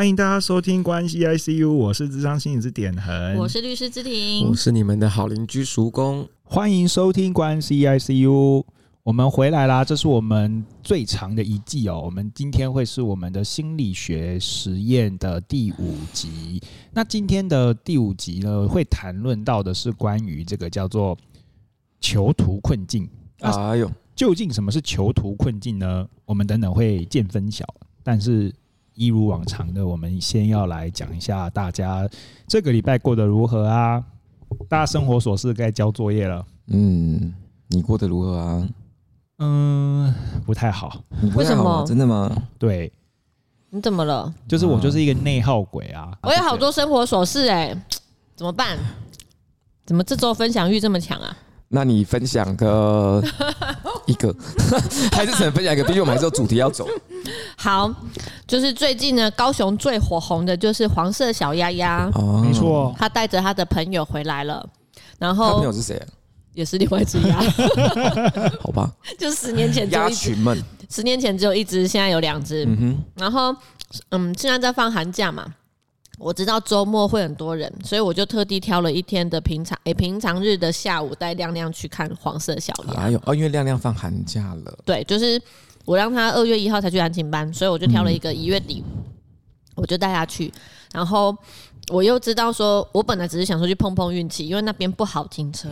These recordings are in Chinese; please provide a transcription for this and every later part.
欢迎大家收听关系 ICU，我是智商心理师点恒，我是律师之庭，我是你们的好邻居叔公。欢迎收听关系 ICU，我们回来啦！这是我们最长的一季哦。我们今天会是我们的心理学实验的第五集。那今天的第五集呢，会谈论到的是关于这个叫做囚徒困境。哎呦，究竟什么是囚徒困境呢？我们等等会见分晓，但是。一如往常的，我们先要来讲一下大家这个礼拜过得如何啊？大家生活琐事该交作业了。嗯，你过得如何啊？嗯，不太好。为什么？真的吗？对。你怎么了？就是我就是一个内耗鬼啊！我有好多生活琐事哎、欸，怎么办？怎么这周分享欲这么强啊？那你分享个 一个，还是只能分享一个？毕竟我们还是有主题要走。好，就是最近呢，高雄最火红的就是黄色小鸭鸭。哦，没错，他带着他的朋友回来了。然后，他朋友是谁啊？也是另外一只鸭。好吧，就十年前鸭群们，十年前只有一只，现在有两只。嗯哼。然后，嗯，现在在放寒假嘛。我知道周末会很多人，所以我就特地挑了一天的平常诶、欸，平常日的下午带亮亮去看黄色小鸭。哎呦哦，因为亮亮放寒假了。对，就是我让他二月一号才去安琴班，所以我就挑了一个一月底，嗯、我就带他去。然后我又知道说，我本来只是想说去碰碰运气，因为那边不好停车。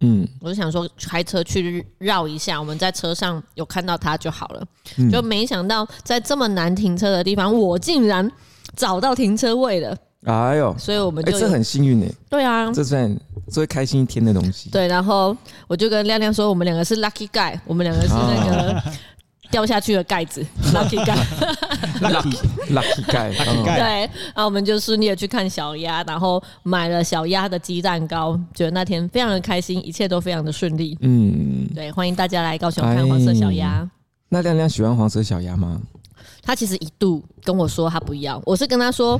嗯，我就想说开车去绕一下，我们在车上有看到他就好了。嗯、就没想到在这么难停车的地方，我竟然。找到停车位了，哎呦！所以我们就、欸、这很幸运哎。对啊，这算最开心一天的东西。对，然后我就跟亮亮说，我们两个是 lucky guy，我们两个是那个掉下去的盖子，lucky guy，lucky lucky guy，对。然后我们就顺利的去看小鸭，然后买了小鸭的鸡蛋糕，觉得那天非常的开心，一切都非常的顺利。嗯，对，欢迎大家来高雄看黄色小鸭、哎。那亮亮喜欢黄色小鸭吗？他其实一度跟我说他不要，我是跟他说，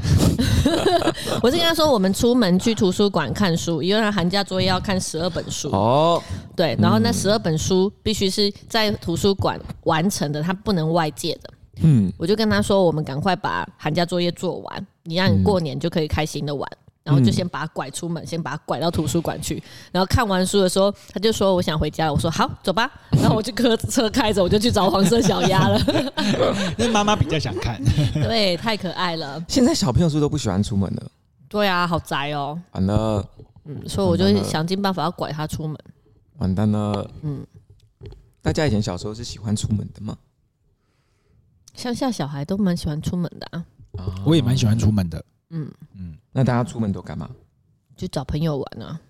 我是跟他说，我们出门去图书馆看书，因为他寒假作业要看十二本书哦，对，然后那十二本书必须是在图书馆完成的，他不能外借的。嗯，我就跟他说，我们赶快把寒假作业做完，你让你过年就可以开心的玩。然后就先把他拐出门，先把他拐到图书馆去。然后看完书的时候，他就说：“我想回家了。”我说：“好，走吧。”然后我就车车开着，我就去找黄色小鸭了。因为妈妈比较想看，对，太可爱了。现在小朋友是不是都不喜欢出门了？对啊，好宅哦。完了，嗯，所以我就想尽办法要拐他出门。完蛋了，嗯。大家以前小时候是喜欢出门的吗？乡下小孩都蛮喜欢出门的啊。我也蛮喜欢出门的。嗯嗯，那大家出门都干嘛？去找朋友玩啊。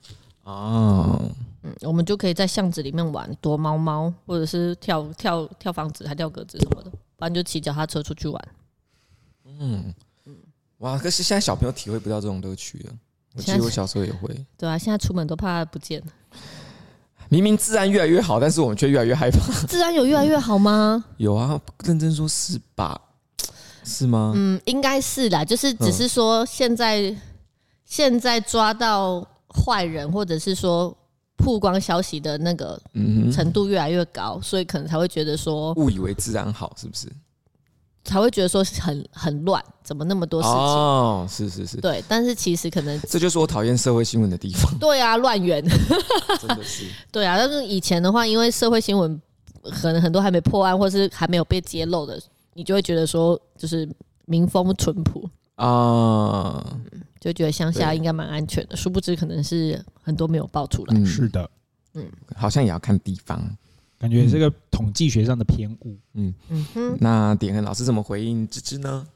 哦，嗯，我们就可以在巷子里面玩躲猫猫，或者是跳跳跳房子，还跳格子什么的。反正就骑脚踏车出去玩。嗯嗯，哇！可是现在小朋友体会不到这种乐趣了。我记得我小时候也会。对啊，现在出门都怕不见。明明治安越来越好，但是我们却越来越害怕。治安有越来越好吗？有啊，认真说是吧？是吗？嗯，应该是啦，就是只是说现在、嗯、现在抓到坏人，或者是说曝光消息的那个程度越来越高，嗯、所以可能才会觉得说误以为治安好，是不是？才会觉得说很很乱，怎么那么多事情？哦，是是是，对。但是其实可能这就是我讨厌社会新闻的地方。对啊，乱源，真的是。对啊，但是以前的话，因为社会新闻可能很多还没破案，或是还没有被揭露的。你就会觉得说，就是民风淳朴啊，就觉得乡下应该蛮安全的。殊不知，可能是很多没有爆出来。嗯、是的，嗯，好像也要看地方，感觉这个统计学上的偏误。嗯嗯哼。那点恩老师怎么回应芝芝呢？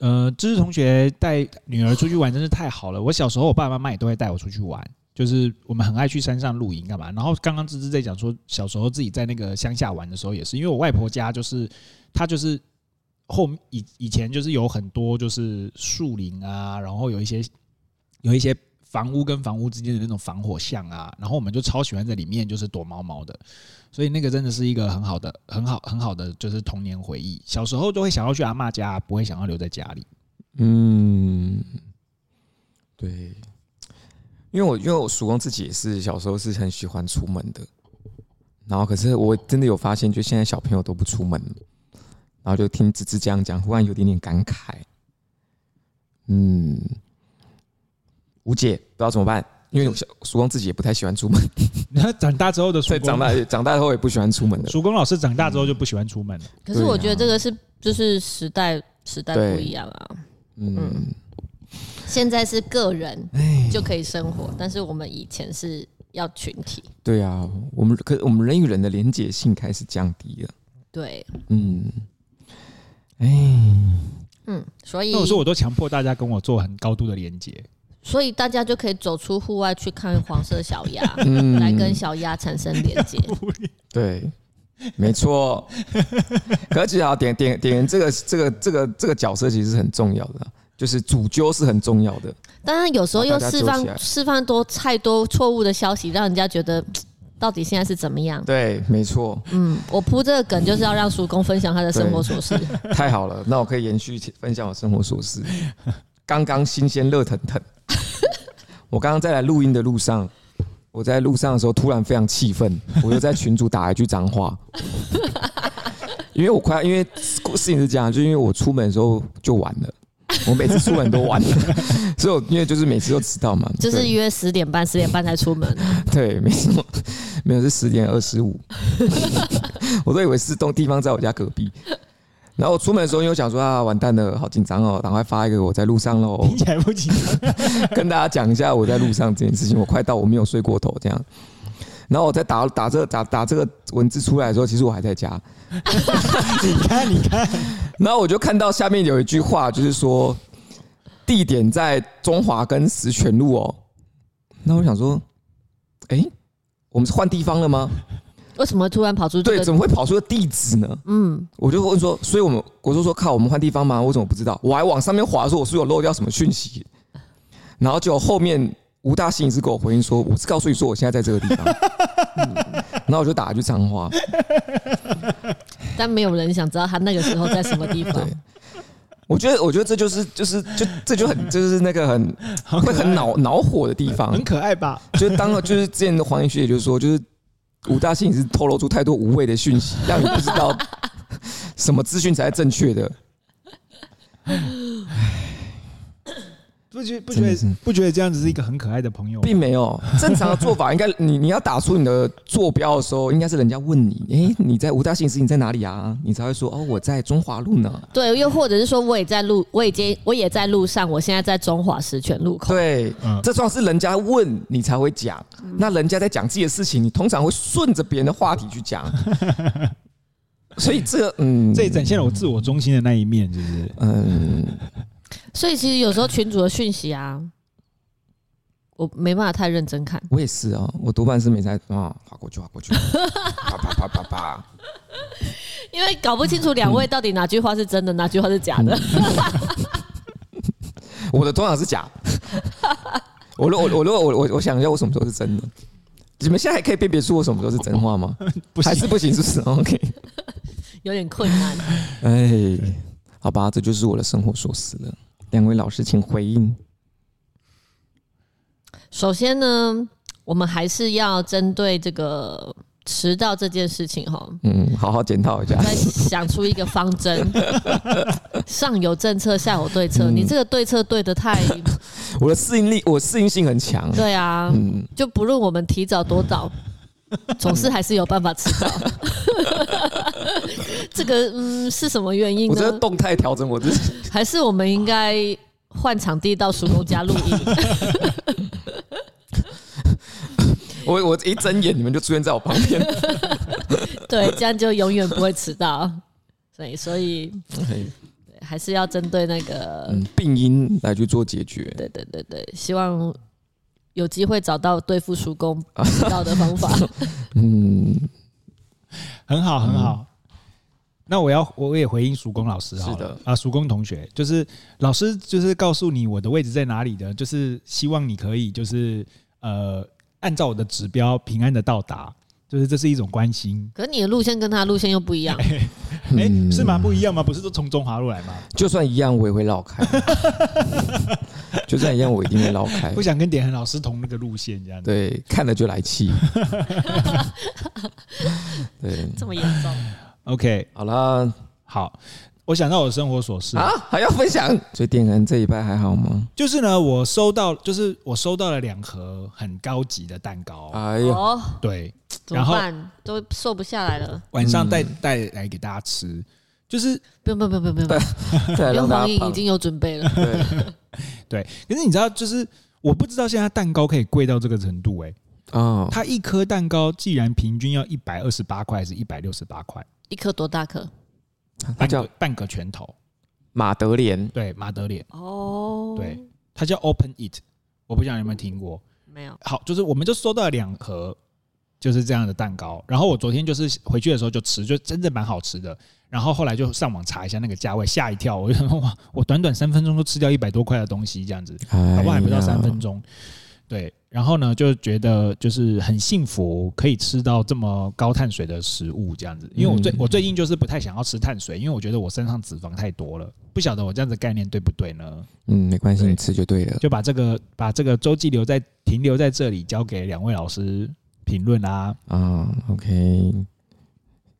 呃，芝芝同学带女儿出去玩真是太好了。我小时候，我爸爸妈妈也都会带我出去玩。就是我们很爱去山上露营干嘛？然后刚刚芝芝在讲说，小时候自己在那个乡下玩的时候也是，因为我外婆家就是，她就是后以以前就是有很多就是树林啊，然后有一些有一些房屋跟房屋之间的那种防火巷啊，然后我们就超喜欢在里面就是躲猫猫的，所以那个真的是一个很好的、很好、很好的就是童年回忆。小时候就会想要去阿嬷家，不会想要留在家里。嗯，对。因为我因为我叔公自己也是小时候是很喜欢出门的，然后可是我真的有发现，就现在小朋友都不出门，然后就听芝芝这样讲，忽然有点点感慨。嗯，无解，不知道怎么办，因为曙光自己也不太喜欢出门。你看长大之后的曙光，长大长大之后也不喜欢出门的。曙光老师长大之后就不喜欢出门了。可是我觉得这个是就是时代时代不一样啊。嗯，现在是个人就可以生活，但是我们以前是要群体。对啊，我们可我们人与人的连结性开始降低了。对，嗯，哎，嗯，所以那我说我都强迫大家跟我做很高度的连接，所以大家就可以走出户外去看黄色小鸭，来跟小鸭产生连接。对，没错。可是啊，点点点这个这个这个这个角色其实是很重要的，就是主揪是很重要的。但是有时候又释放释放多太多错误的消息，让人家觉得。到底现在是怎么样？对，没错。嗯，我铺这个梗就是要让叔公分享他的生活琐事。太好了，那我可以延续分享我生活琐事。刚刚新鲜热腾腾。我刚刚在来录音的路上，我在路上的时候突然非常气愤，我就在群主打一句脏话。因为我快要，因为事情是这样，就因为我出门的时候就晚了。我每次出门都晚，所以我因为就是每次都迟到嘛，就是约十点半，十点半才出门。对，没错，没有是十点二十五，我都以为是东地方在我家隔壁。然后我出门的时候，因为我想说啊，完蛋了，好紧张哦，赶快发一个我在路上喽。听起来不紧张，跟大家讲一下我在路上这件事情，我快到，我没有睡过头这样。然后我在打打这个打打这个文字出来的时候，其实我还在家。你看，你看。然后我就看到下面有一句话，就是说地点在中华跟石泉路哦。那我想说，哎，我们是换地方了吗？为什么突然跑出这个？对，怎么会跑出个地址呢？嗯，我就问说，所以我们我就说靠，我们换地方吗？我怎么不知道？我还往上面滑，说我是有漏掉什么讯息。然后就后面。吴大信一直给我回应说：“我是告诉你说，我现在在这个地方。嗯”然后我就打了句脏话，但没有人想知道他那个时候在什么地方。我觉得，我觉得这就是，就是，就这就很，就是那个很会很恼恼火的地方，很可爱吧？就是当就是之前的黄奕学姐就是说，就是吴大信是透露出太多无谓的讯息，让你不知道什么资讯才是正确的。不觉不觉得不觉得这样子是一个很可爱的朋友，并没有 正常的做法。应该你你要打出你的坐标的时候，应该是人家问你，哎，你在吴大信，你在哪里啊？你才会说哦，我在中华路呢。对，又或者是说我也在路，我已经我也在路上，我现在在中华十全路口。对，这算是人家问你才会讲。那人家在讲自己的事情，你通常会顺着别人的话题去讲。所以这嗯，这也展现了我自我中心的那一面，是不是？嗯。所以其实有时候群主的讯息啊，我没办法太认真看。我也是啊，我多半是没在啊，划过去划过去，啪啪啪啪啪。因为搞不清楚两位到底哪句话是真的，哪句话是假的。我的通常是假。我如我我如果我我我想一下，我什么时候是真的？你们现在还可以辨别出我什么时候是真话吗？不还是不行，是不是？OK，有点困难。哎，好吧，这就是我的生活琐事了。两位老师，请回应。首先呢，我们还是要针对这个迟到这件事情哈，嗯，好好检讨一下，再想出一个方针。上有政策，下有对策。你这个对策对的太 我的适应力，我适应性很强。对啊，嗯，就不论我们提早多早，总是还是有办法迟到。这个嗯是什么原因呢？我觉得动态调整我自己，还是我们应该换场地到叔公家录音？我我一睁眼，你们就出现在我旁边。对，这样就永远不会迟到。所以，所以还是要针对那个病因来去做解决。对对对对，希望有机会找到对付叔公迟到的方法。嗯，很好，很好。那我要我也回应叔公老师好了，是的啊，叔公同学，就是老师就是告诉你我的位置在哪里的，就是希望你可以就是呃按照我的指标平安的到达，就是这是一种关心。可是你的路线跟他的路线又不一样，哎、是蛮？不一样吗？不是都从中华路来吗？就算一样，我也会绕开。就算一样，我一定会绕开。不想跟点恒老师同那个路线，这样子。对，看了就来气。对，这么严重。OK，好了，好，我想到我的生活琐事啊，还要分享。所以点燃这一拜还好吗？就是呢，我收到，就是我收到了两盒很高级的蛋糕。哎呦，对，然后都瘦不下来了。晚上带带来给大家吃，就是不用不用不用不用不用，因为黄英已经有准备了。对 对，可是你知道，就是我不知道现在蛋糕可以贵到这个程度哎。哦，它一颗蛋糕既然平均要一百二十八块，还是一百六十八块？一颗多大颗？它叫半个拳头，马德莲。对，马德莲。哦，对，它叫 Open It，我不知道你有没有听过？没有。好，就是我们就收到了两盒，就是这样的蛋糕。然后我昨天就是回去的时候就吃，就真的蛮好吃的。然后后来就上网查一下那个价位，吓一跳，我就想说哇，我短短三分钟就吃掉一百多块的东西，这样子，好不好？还不到三分钟。对，然后呢，就觉得就是很幸福，可以吃到这么高碳水的食物这样子。因为我最我最近就是不太想要吃碳水，因为我觉得我身上脂肪太多了。不晓得我这样子概念对不对呢？嗯，没关系，你吃就对了。就把这个把这个周记留在停留在这里，交给两位老师评论啊。啊，OK，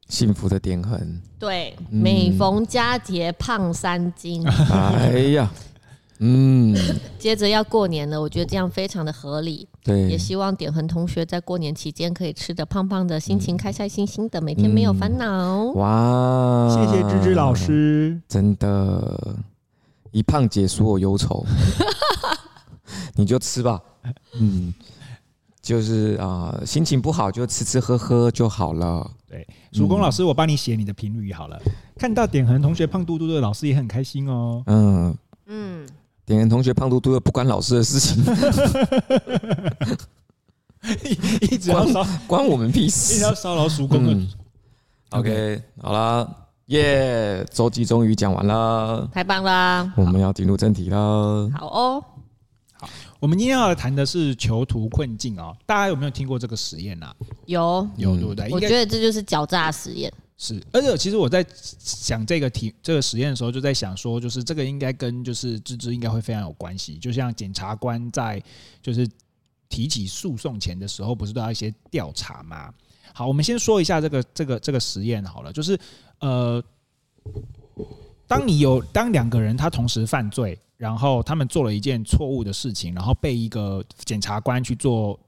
幸福的点痕。对，每逢佳节胖三斤。哎呀。嗯，接着要过年了，我觉得这样非常的合理。对，也希望点恒同学在过年期间可以吃得胖胖的，心情开开心心的，每天没有烦恼。嗯。哇，谢谢芝芝老师，真的，一胖解所有忧愁。你就吃吧，嗯，就是啊、呃，心情不好就吃吃喝喝就好了。对，曙光老师，我帮你写你的评语好了。看到点恒同学胖嘟嘟的，老师也很开心哦。嗯嗯。点点同学胖嘟嘟的，不关老师的事情，一 一直要烧，关我们屁事，一直要骚扰曙光。嗯，OK，好了，耶，周记终于讲完了，太棒了，我们要进入正题了。好哦，好，我们今天要谈的是囚徒困境哦，大家有没有听过这个实验啊？有，有，对不对？我觉得这就是狡诈实验。是，而且其实我在想这个题这个实验的时候，就在想说，就是这个应该跟就是芝芝应该会非常有关系。就像检察官在就是提起诉讼前的时候，不是都要一些调查吗？好，我们先说一下这个这个这个实验好了，就是呃，当你有当两个人他同时犯罪，然后他们做了一件错误的事情，然后被一个检察官去做。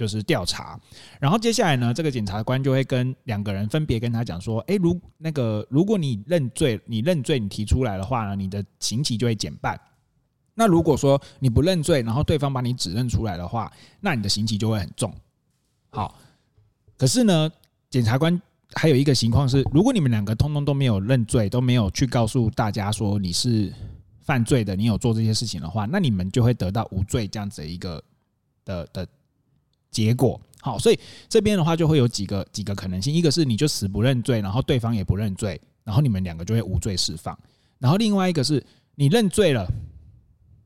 就是调查，然后接下来呢，这个检察官就会跟两个人分别跟他讲说，诶，如那个如果你认罪，你认罪，你提出来的话呢，你的刑期就会减半。那如果说你不认罪，然后对方把你指认出来的话，那你的刑期就会很重。好，可是呢，检察官还有一个情况是，如果你们两个通通都没有认罪，都没有去告诉大家说你是犯罪的，你有做这些事情的话，那你们就会得到无罪这样子的一个的的。结果好，所以这边的话就会有几个几个可能性，一个是你就死不认罪，然后对方也不认罪，然后你们两个就会无罪释放；然后另外一个是你认罪了，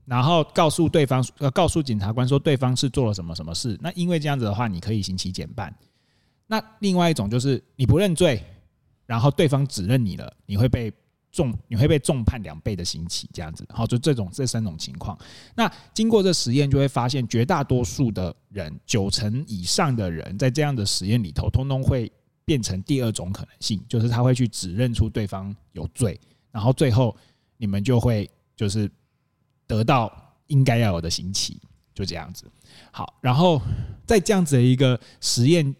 然后告诉对方呃告诉检察官说对方是做了什么什么事，那因为这样子的话你可以刑期减半。那另外一种就是你不认罪，然后对方指认你了，你会被。重你会被重判两倍的刑期，这样子，好，就这种这三种情况。那经过这实验，就会发现绝大多数的人，九成以上的人，在这样的实验里头，通通会变成第二种可能性，就是他会去指认出对方有罪，然后最后你们就会就是得到应该要有的刑期，就这样子。好，然后在这样子的一个实验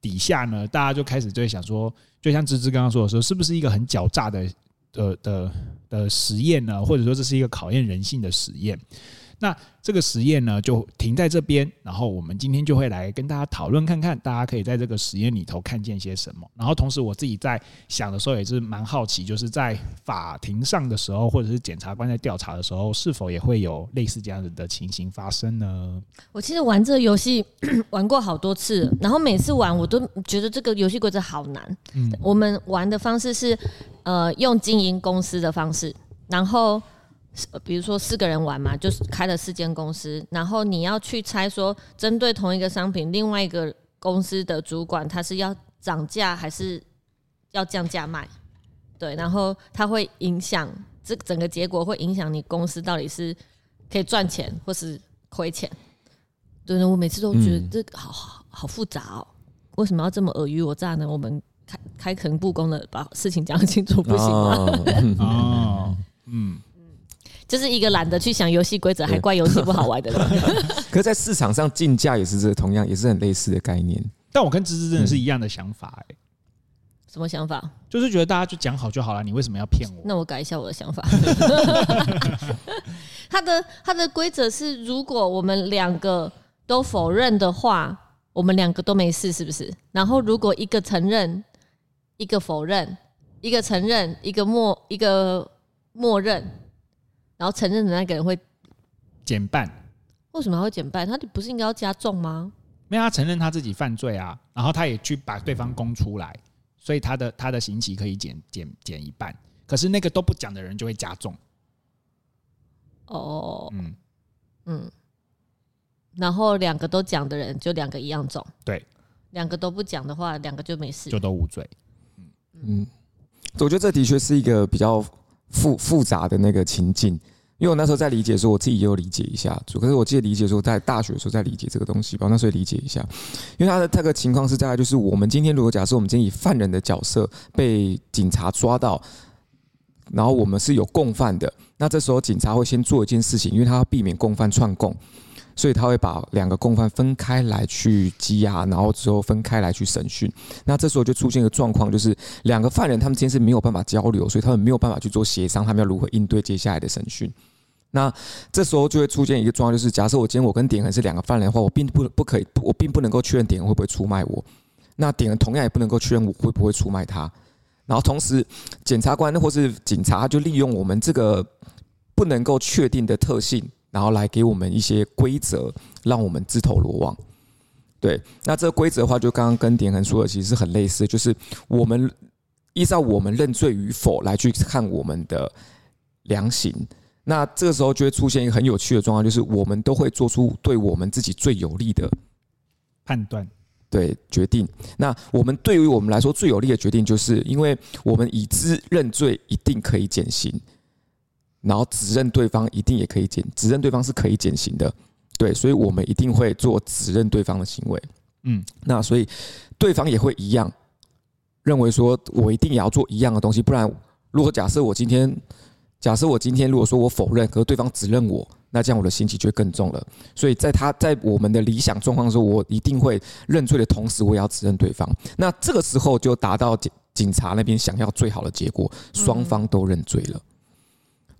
底下呢，大家就开始就会想说，就像芝芝刚刚说的说，是不是一个很狡诈的？的的的实验呢，或者说这是一个考验人性的实验。那这个实验呢，就停在这边。然后我们今天就会来跟大家讨论看看，大家可以在这个实验里头看见些什么。然后同时我自己在想的时候，也是蛮好奇，就是在法庭上的时候，或者是检察官在调查的时候，是否也会有类似这样子的情形发生呢？我其实玩这个游戏 玩过好多次，然后每次玩我都觉得这个游戏规则好难。嗯，我们玩的方式是呃用经营公司的方式，然后。比如说四个人玩嘛，就是开了四间公司，然后你要去猜说，针对同一个商品，另外一个公司的主管他是要涨价还是要降价卖？对，然后它会影响这整个结果，会影响你公司到底是可以赚钱或是亏钱。对，我每次都觉得这个好好好复杂哦，为什么要这么尔虞我诈呢？我们。开开诚布公的把事情讲清楚，不行吗？哦，嗯，就是一个懒得去想游戏规则，还怪游戏不好玩的人。可是，在市场上竞价也是这同样，也是很类似的概念。但我跟芝芝真的是一样的想法，欸，哎，什么想法？就是觉得大家就讲好就好了，你为什么要骗我？那我改一下我的想法。他的他的规则是，如果我们两个都否认的话，我们两个都没事，是不是？然后如果一个承认，一个否认，一个承认，一个默一个默认，然后承认的那个人会减半。为什么会减半？他不是应该要加重吗？没有他承认他自己犯罪啊，然后他也去把对方供出来，所以他的他的刑期可以减减减一半。可是那个都不讲的人就会加重。哦，嗯嗯。然后两个都讲的人就两个一样重，对。两个都不讲的话，两个就没事，就都无罪。嗯，我觉得这的确是一个比较复复杂的那个情境，因为我那时候在理解的时候，我自己也有理解一下。可是我记得理解的时候，在大学的时候在理解这个东西吧，那时候理解一下，因为他的这个情况是在就是我们今天如果假设我们今天以犯人的角色被警察抓到，然后我们是有共犯的，那这时候警察会先做一件事情，因为他要避免共犯串供。所以他会把两个共犯分开来去羁押，然后之后分开来去审讯。那这时候就出现一个状况，就是两个犯人他们之间是没有办法交流，所以他们没有办法去做协商，他们要如何应对接下来的审讯。那这时候就会出现一个状况，就是假设我今天我跟点恒是两个犯人的话，我并不不可以，我并不能够确认点恒会不会出卖我。那点恒同样也不能够确认我会不会出卖他。然后同时，检察官或是警察就利用我们这个不能够确定的特性。然后来给我们一些规则，让我们自投罗网。对，那这个规则的话，就刚刚跟点恒说的，其实是很类似，就是我们依照我们认罪与否来去看我们的量刑。那这个时候就会出现一个很有趣的状况，就是我们都会做出对我们自己最有利的判断，对决定。那我们对于我们来说最有利的决定，就是因为我们已知认罪一定可以减刑。然后指认对方一定也可以减，指认对方是可以减刑的，对，所以我们一定会做指认对方的行为，嗯，那所以对方也会一样认为说，我一定也要做一样的东西，不然如果假设我今天，假设我今天如果说我否认，可是对方指认我，那这样我的刑期就会更重了。所以在他在我们的理想状况的时候，我一定会认罪的同时，我也要指认对方。那这个时候就达到警警察那边想要最好的结果，双方都认罪了。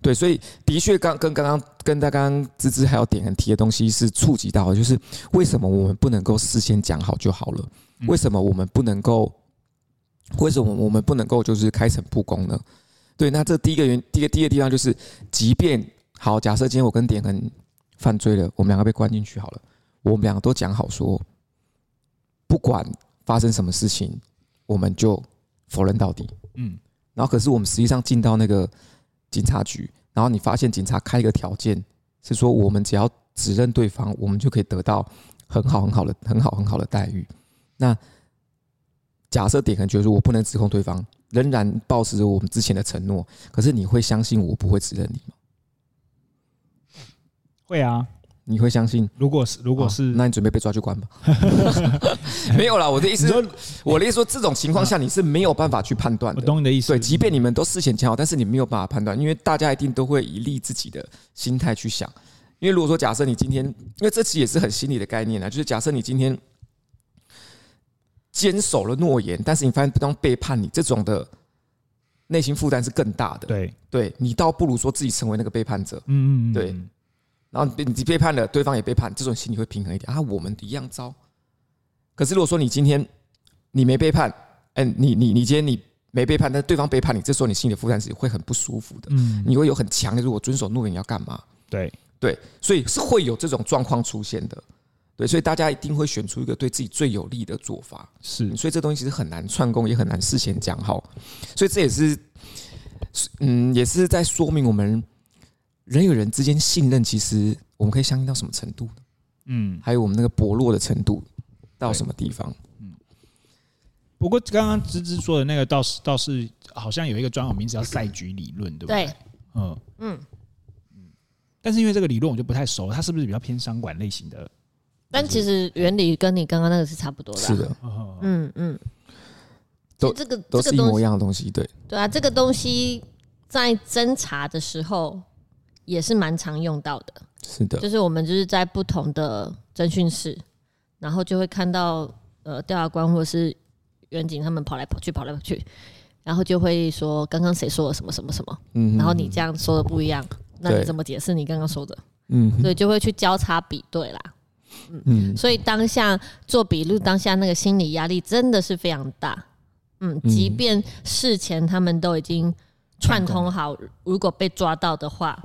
对，所以的确，刚跟刚刚跟他刚刚芝芝还有点很提的东西是触及到的，就是为什么我们不能够事先讲好就好了？为什么我们不能够？为什么我们不能够就是开诚布公呢？对，那这第一个原，第一个第一个地方就是，即便好，假设今天我跟点恒犯罪了，我们两个被关进去好了，我们两个都讲好说，不管发生什么事情，我们就否认到底。嗯，然后可是我们实际上进到那个。警察局，然后你发现警察开一个条件，是说我们只要指认对方，我们就可以得到很好很好的很好很好的待遇。那假设点恒觉得说我不能指控对方，仍然保持着我们之前的承诺，可是你会相信我不会指认你吗？会啊。你会相信？如果是，如果是，那你准备被抓去关吧。没有啦，我的意思说，我的意思说，这种情况下你是没有办法去判断的。我懂你的意思。对，即便你们都事前讲好，但是你没有办法判断，因为大家一定都会以利自己的心态去想。因为如果说假设你今天，因为这其实也是很心理的概念啊，就是假设你今天坚守了诺言，但是你发现对方背叛你，这种的内心负担是更大的。对，对你倒不如说自己成为那个背叛者。嗯嗯嗯，对。然后你背叛了，对方也背叛，这种心理会平衡一点啊。我们一样糟。可是如果说你今天你没背叛，哎，你你你今天你没背叛，但对方背叛你，这时候你心里的负担是会很不舒服的。嗯，你会有很强的，如果遵守诺言要干嘛？对对，所以是会有这种状况出现的。对，所以大家一定会选出一个对自己最有利的做法。是，所以这东西其实很难串供，也很难事先讲好。所以这也是，嗯，也是在说明我们。人与人之间信任，其实我们可以相信到什么程度？嗯，还有我们那个薄弱的程度到什么地方？嗯。不过刚刚芝芝说的那个倒是倒是好像有一个专有名词叫赛局理论，对不对？对。嗯嗯嗯。但是因为这个理论我就不太熟，它是不是比较偏商管类型的？但其实原理跟你刚刚那个是差不多的。是的。嗯嗯。都这个都是一模一样的东西，对对啊，这个东西在侦查的时候也是蛮常用到的。是的，就是我们就是在不同的侦讯室，然后就会看到呃调查官或者是远景他们跑来跑去跑来跑去，然后就会说刚刚谁说了什么什么什么，嗯，然后你这样说的不一样，那你怎么解释你刚刚说的？嗯，所以就会去交叉比对啦，嗯，所以当下做笔录，当下那个心理压力真的是非常大，嗯，即便事前他们都已经串通好，如果被抓到的话。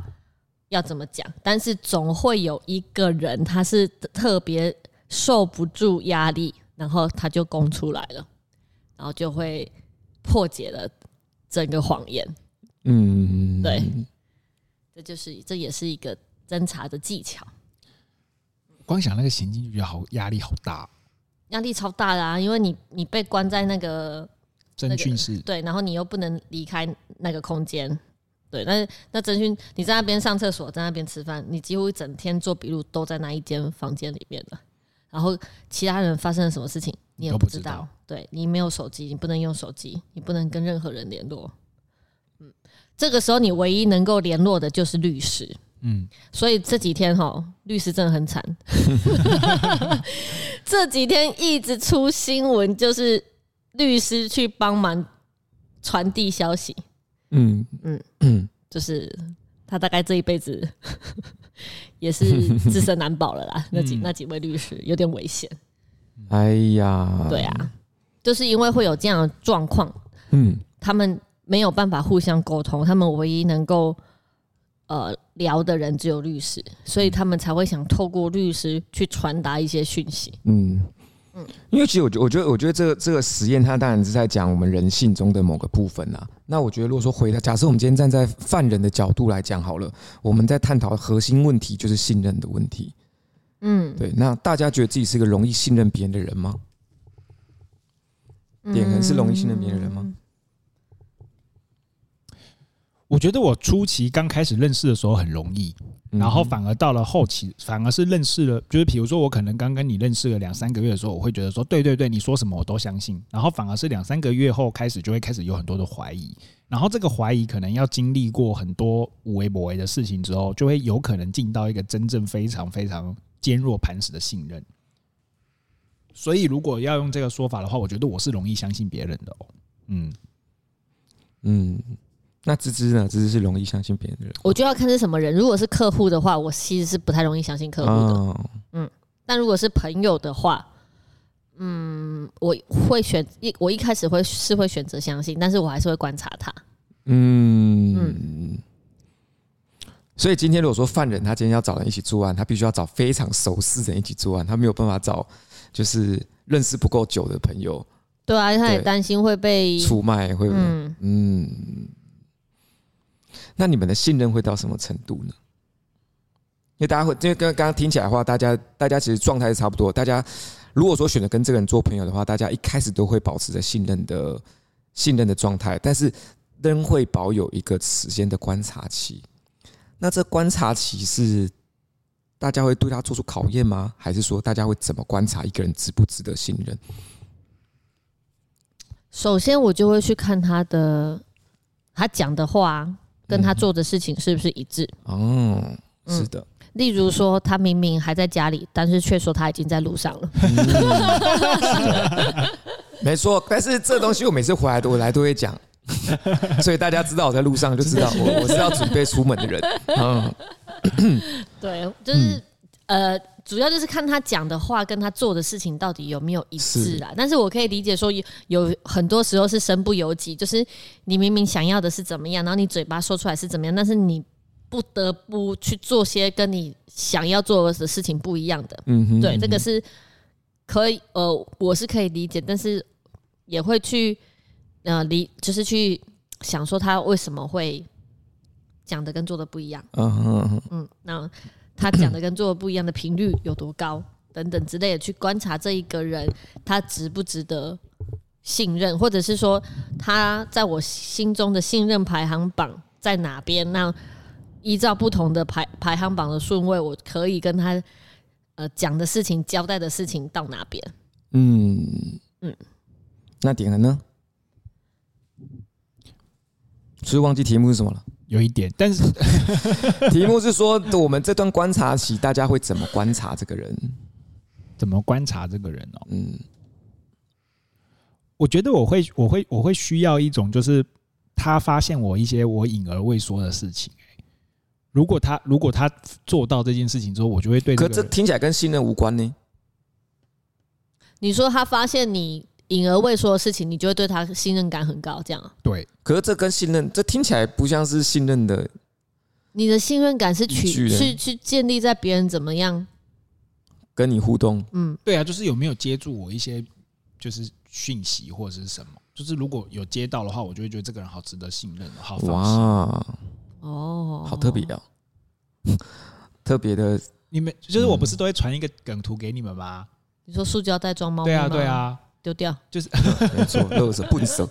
要怎么讲？但是总会有一个人，他是特别受不住压力，然后他就供出来了，然后就会破解了整个谎言。嗯，对，这就是这也是一个侦查的技巧。光想那个情境就觉得好压力好大，压力超大的啊！因为你你被关在那个侦讯室，对，然后你又不能离开那个空间。对，那那真勋，你在那边上厕所，在那边吃饭，你几乎一整天做笔录都在那一间房间里面了。然后其他人发生了什么事情，你也不知道。知道对，你没有手机，你不能用手机，你不能跟任何人联络。嗯，这个时候你唯一能够联络的就是律师。嗯，所以这几天哈，律师真的很惨。这几天一直出新闻，就是律师去帮忙传递消息。嗯嗯嗯，就是他大概这一辈子 也是 自身难保了啦。那几那几位律师有点危险。哎呀，对啊，就是因为会有这样的状况，嗯，他们没有办法互相沟通，他们唯一能够呃聊的人只有律师，所以他们才会想透过律师去传达一些讯息。嗯。因为其实我觉我觉得我觉得这个这个实验它当然是在讲我们人性中的某个部分啊。那我觉得如果说回到假设我们今天站在犯人的角度来讲好了，我们在探讨的核心问题就是信任的问题。嗯，对。那大家觉得自己是一个容易信任别人的人吗？点恒是容易信任别人的人吗？我觉得我初期刚开始认识的时候很容易，然后反而到了后期，反而是认识了，就是比如说我可能刚跟你认识了两三个月的时候，我会觉得说，对对对，你说什么我都相信，然后反而是两三个月后开始就会开始有很多的怀疑，然后这个怀疑可能要经历过很多无为不为的事情之后，就会有可能进到一个真正非常非常坚若磐石的信任。所以如果要用这个说法的话，我觉得我是容易相信别人的哦。嗯嗯。那芝芝呢？芝芝是容易相信别人的人。我就要看是什么人。如果是客户的话，我其实是不太容易相信客户的。哦、嗯，但如果是朋友的话，嗯，我会选一，我一开始会是会选择相信，但是我还是会观察他。嗯嗯。所以今天如果说犯人他今天要找人一起作案，他必须要找非常熟识的人一起作案，他没有办法找就是认识不够久的朋友。对啊，他也担心会被出卖，会嗯嗯。那你们的信任会到什么程度呢？因为大家会，因为刚刚刚听起来的话，大家大家其实状态是差不多。大家如果说选择跟这个人做朋友的话，大家一开始都会保持着信任的信任的状态，但是仍会保有一个时间的观察期。那这观察期是大家会对他做出考验吗？还是说大家会怎么观察一个人值不值得信任？首先，我就会去看他的他讲的话。跟他做的事情是不是一致？哦，是的。例如说，他明明还在家里，但是却说他已经在路上了。没错，但是这东西我每次回来都我来都会讲，所以大家知道我在路上就知道 我我是要准备出门的人。嗯，对，就是呃。主要就是看他讲的话跟他做的事情到底有没有一致啦。但是我可以理解说，有有很多时候是身不由己，就是你明明想要的是怎么样，然后你嘴巴说出来是怎么样，但是你不得不去做些跟你想要做的事情不一样的。嗯哼，对，这个是可以，呃，我是可以理解，但是也会去呃理，就是去想说他为什么会讲的跟做的不一样。嗯嗯，嗯，那。他讲的跟做的不一样的频率有多高，等等之类的，去观察这一个人，他值不值得信任，或者是说他在我心中的信任排行榜在哪边？那依照不同的排排行榜的顺位，我可以跟他呃讲的事情、交代的事情到哪边？嗯嗯，那点了呢？是忘记题目是什么了？有一点，但是 题目是说我们这段观察期，大家会怎么观察这个人？怎么观察这个人哦？嗯，我觉得我会，我会，我会需要一种，就是他发现我一些我隐而未说的事情。如果他如果他做到这件事情之后，我就会对。可这听起来跟信任无关呢？你说他发现你隐而未说的事情，你就会对他信任感很高，这样？对。可是这跟信任，这听起来不像是信任的。你的信任感是取是去建立在别人怎么样跟你互动？嗯，对啊，就是有没有接住我一些就是讯息或者是什么？就是如果有接到的话，我就会觉得这个人好值得信任，好放。哇。哦，好特别啊！特别的，你们就是我不是都会传一个梗图给你们吗？你说塑胶袋装猫？对啊，对啊，丢掉就是没错，垃圾不收。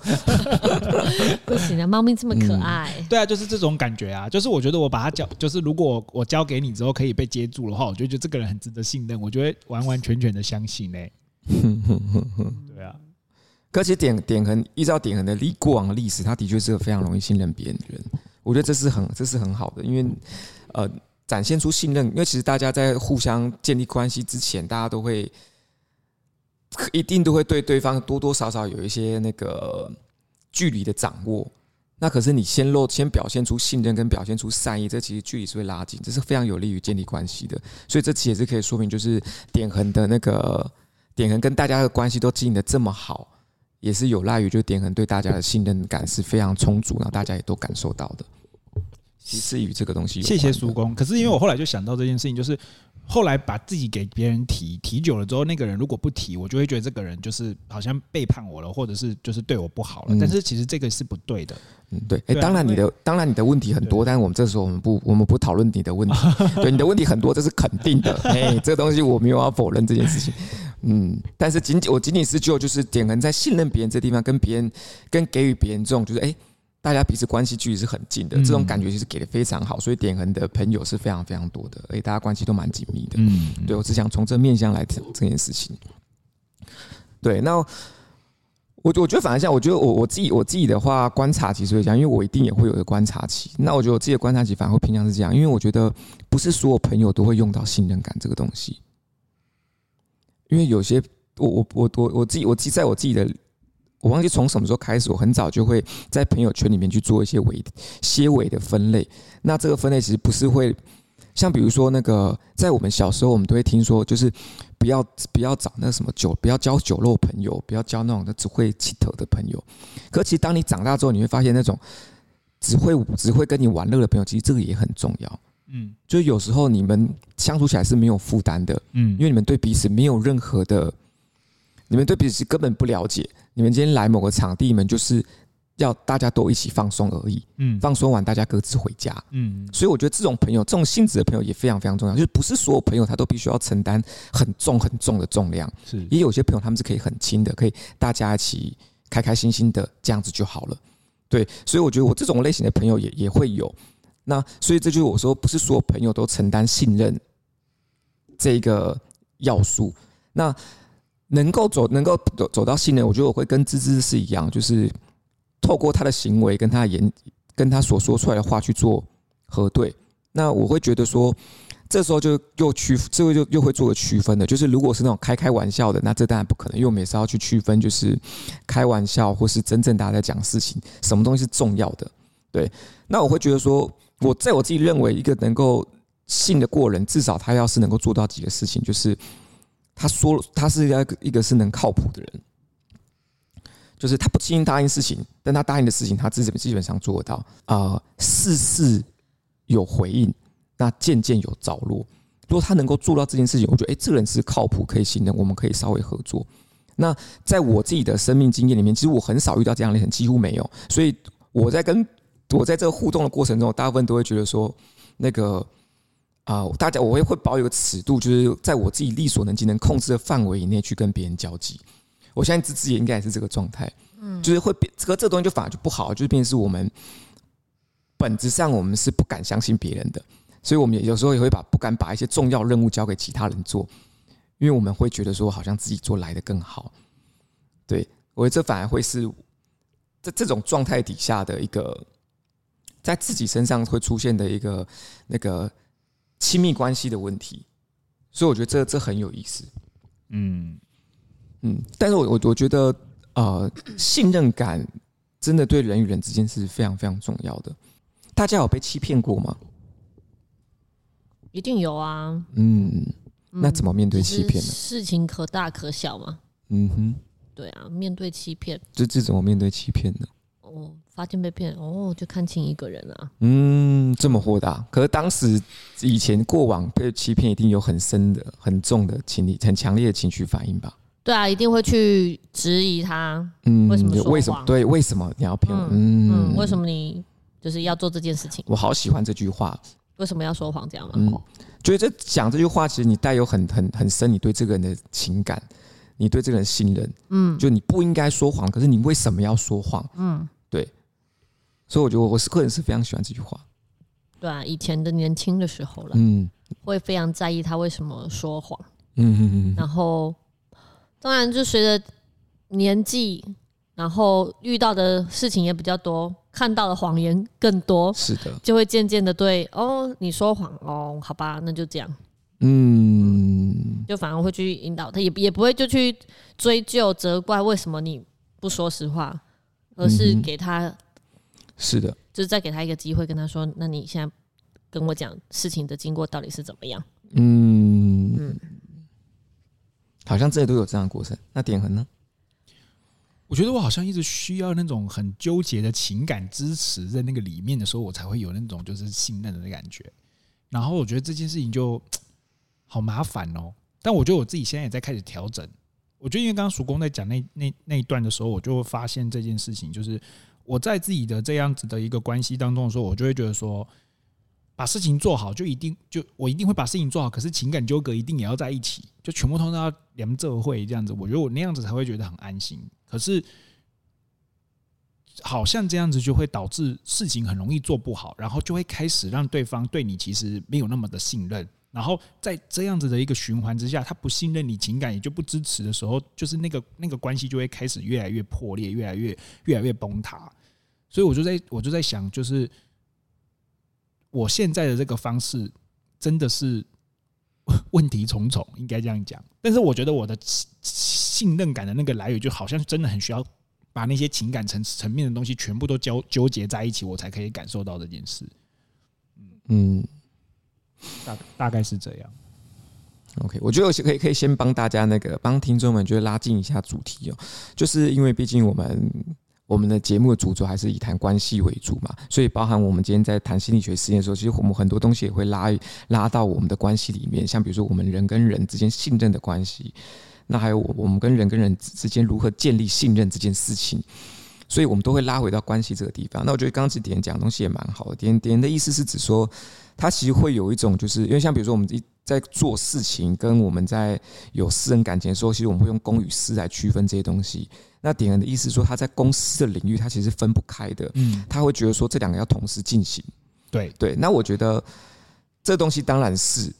不行啊，猫咪这么可爱。对啊，就是这种感觉啊，就是我觉得我把它交，就是如果我交给你之后可以被接住的话，我就觉得这个人很值得信任，我就会完完全全的相信嘞。对啊，而且点点横依照点横的历过往的历史，他的确是个非常容易信任别人的人。我觉得这是很，这是很好的，因为，呃，展现出信任。因为其实大家在互相建立关系之前，大家都会，一定都会对对方多多少少有一些那个距离的掌握。那可是你先露，先表现出信任跟表现出善意，这其实距离是会拉近，这是非常有利于建立关系的。所以这其实也是可以说明，就是点横的那个点横跟大家的关系都经营得这么好。也是有赖于，就点横对大家的信任感是非常充足，然后大家也都感受到的。其实与这个东西，谢谢叔公。可是因为我后来就想到这件事情，就是后来把自己给别人提提久了之后，那个人如果不提，我就会觉得这个人就是好像背叛我了，或者是就是对我不好了。但是其实这个是不对的。嗯，对。哎，当然你的当然你的问题很多，但是我们这时候我们不我们不讨论你的问题。对，你的问题很多，这是肯定的。哎，这个东西我没有要否认这件事情。嗯，但是仅仅我仅仅是就就是点横在信任别人这地方，跟别人跟给予别人这种就是哎、欸，大家彼此关系距离是很近的，这种感觉其实给的非常好，所以点横的朋友是非常非常多的，而且大家关系都蛮紧密的。嗯，对，我只想从这面向来讲这件事情。对，那我我觉得反而像我觉得我我自己我自己的话观察其实会这样，因为我一定也会有一个观察期。那我觉得我自己的观察期反而会偏向是这样，因为我觉得不是所有朋友都会用到信任感这个东西。因为有些我我我我我自己我自己在我自己的我忘记从什么时候开始，我很早就会在朋友圈里面去做一些微些微的分类。那这个分类其实不是会像比如说那个在我们小时候，我们都会听说，就是不要不要找那什么酒，不要交酒肉朋友，不要交那种的只会气头的朋友。可其实当你长大之后，你会发现那种只会只会跟你玩乐的朋友，其实这个也很重要。嗯，就有时候你们相处起来是没有负担的，嗯，因为你们对彼此没有任何的，你们对彼此根本不了解。你们今天来某个场地，你们就是要大家都一起放松而已，嗯，放松完大家各自回家，嗯。所以我觉得这种朋友，这种性质的朋友也非常非常重要。就是不是所有朋友他都必须要承担很重很重的重量，是。也有些朋友他们是可以很轻的，可以大家一起开开心心的这样子就好了。对，所以我觉得我这种类型的朋友也也会有。那所以这就是我说，不是所有朋友都承担信任这个要素。那能够走，能够走走到信任，我觉得我会跟芝芝是一样，就是透过他的行为跟他的言，跟他所说出来的话去做核对。那我会觉得说，这时候就又区，这个就又会做个区分的，就是如果是那种开开玩笑的，那这当然不可能，因为我们也是要去区分，就是开玩笑或是真正大家在讲事情，什么东西是重要的。对，那我会觉得说。我在我自己认为，一个能够信得过人，至少他要是能够做到几个事情，就是他说他是一个一个是能靠谱的人，就是他不轻易答应事情，但他答应的事情他基本基本上做得到啊，事事有回应，那件件有着落。如果他能够做到这件事情，我觉得哎，这个人是靠谱，可以信任，我们可以稍微合作。那在我自己的生命经验里面，其实我很少遇到这样的人，几乎没有，所以我在跟。我在这个互动的过程中，大部分都会觉得说，那个啊，大家我会会保有个尺度，就是在我自己力所能及、能控制的范围以内去跟别人交际。我相信芝芝也应该也是这个状态，嗯，就是会变，这个这个东西就反而就不好，就是变成是我们本质上我们是不敢相信别人的，所以我们也有时候也会把不敢把一些重要任务交给其他人做，因为我们会觉得说好像自己做来的更好。对，我觉得这反而会是在这种状态底下的一个。在自己身上会出现的一个那个亲密关系的问题，所以我觉得这这很有意思。嗯嗯，但是我我我觉得呃，信任感真的对人与人之间是非常非常重要的。大家有被欺骗过吗？一定有啊。嗯，那怎么面对欺骗呢？事情可大可小嘛。嗯哼。对啊，面对欺骗，这这怎么面对欺骗呢？哦，发现被骗，哦，就看清一个人啊。嗯，这么豁达。可是当时以前过往被欺骗，一定有很深的、很重的情理、很强烈的情绪反应吧？对啊，一定会去质疑他。嗯，为什么？为什么？对，为什么你要骗我？嗯嗯，为什么你就是要做这件事情？我好喜欢这句话。为什么要说谎？这样吗？嗯，觉得讲这句话，其实你带有很很很深，你对这个人的情感。你对这个人信任，嗯，就你不应该说谎，可是你为什么要说谎？嗯，对，所以我觉得我是个人是非常喜欢这句话。对啊，以前的年轻的时候了，嗯，会非常在意他为什么说谎，嗯嗯嗯，然后当然就随着年纪，然后遇到的事情也比较多，看到的谎言更多，是的，就会渐渐的对哦，你说谎哦，好吧，那就这样。嗯，就反而会去引导他，也也不会就去追究责怪为什么你不说实话，而是给他，是的，就是再给他一个机会，跟他说，那你现在跟我讲事情的经过到底是怎么样？嗯嗯，好像这里都有这样的过程。那典衡呢？我觉得我好像一直需要那种很纠结的情感支持在那个里面的时候，我才会有那种就是信任的感觉。然后我觉得这件事情就。好麻烦哦，但我觉得我自己现在也在开始调整。我觉得因为刚刚叔公在讲那那那一段的时候，我就会发现这件事情，就是我在自己的这样子的一个关系当中的时候，我就会觉得说，把事情做好就一定就我一定会把事情做好，可是情感纠葛一定也要在一起，就全部通通要连这会这样子。我觉得我那样子才会觉得很安心。可是好像这样子就会导致事情很容易做不好，然后就会开始让对方对你其实没有那么的信任。然后在这样子的一个循环之下，他不信任你，情感也就不支持的时候，就是那个那个关系就会开始越来越破裂，越来越越来越崩塌。所以我就在我就在想，就是我现在的这个方式真的是问题重重，应该这样讲。但是我觉得我的信任感的那个来源，就好像真的很需要把那些情感层层面的东西全部都纠纠结在一起，我才可以感受到这件事。嗯。大大概是这样。OK，我觉得我可以可以先帮大家那个帮听众们，就是拉近一下主题哦。就是因为毕竟我们我们的节目的主轴还是以谈关系为主嘛，所以包含我们今天在谈心理学实验的时候，其实我们很多东西也会拉拉到我们的关系里面，像比如说我们人跟人之间信任的关系，那还有我我们跟人跟人之间如何建立信任这件事情，所以我们都会拉回到关系这个地方。那我觉得刚刚子点讲的东西也蛮好的，点点的意思是指说。他其实会有一种，就是因为像比如说我们一在做事情，跟我们在有私人感情的时候，其实我们会用公与私来区分这些东西。那点人的意思说，他在公司的领域，他其实是分不开的。嗯，他会觉得说这两个要同时进行。对对，那我觉得这东西当然是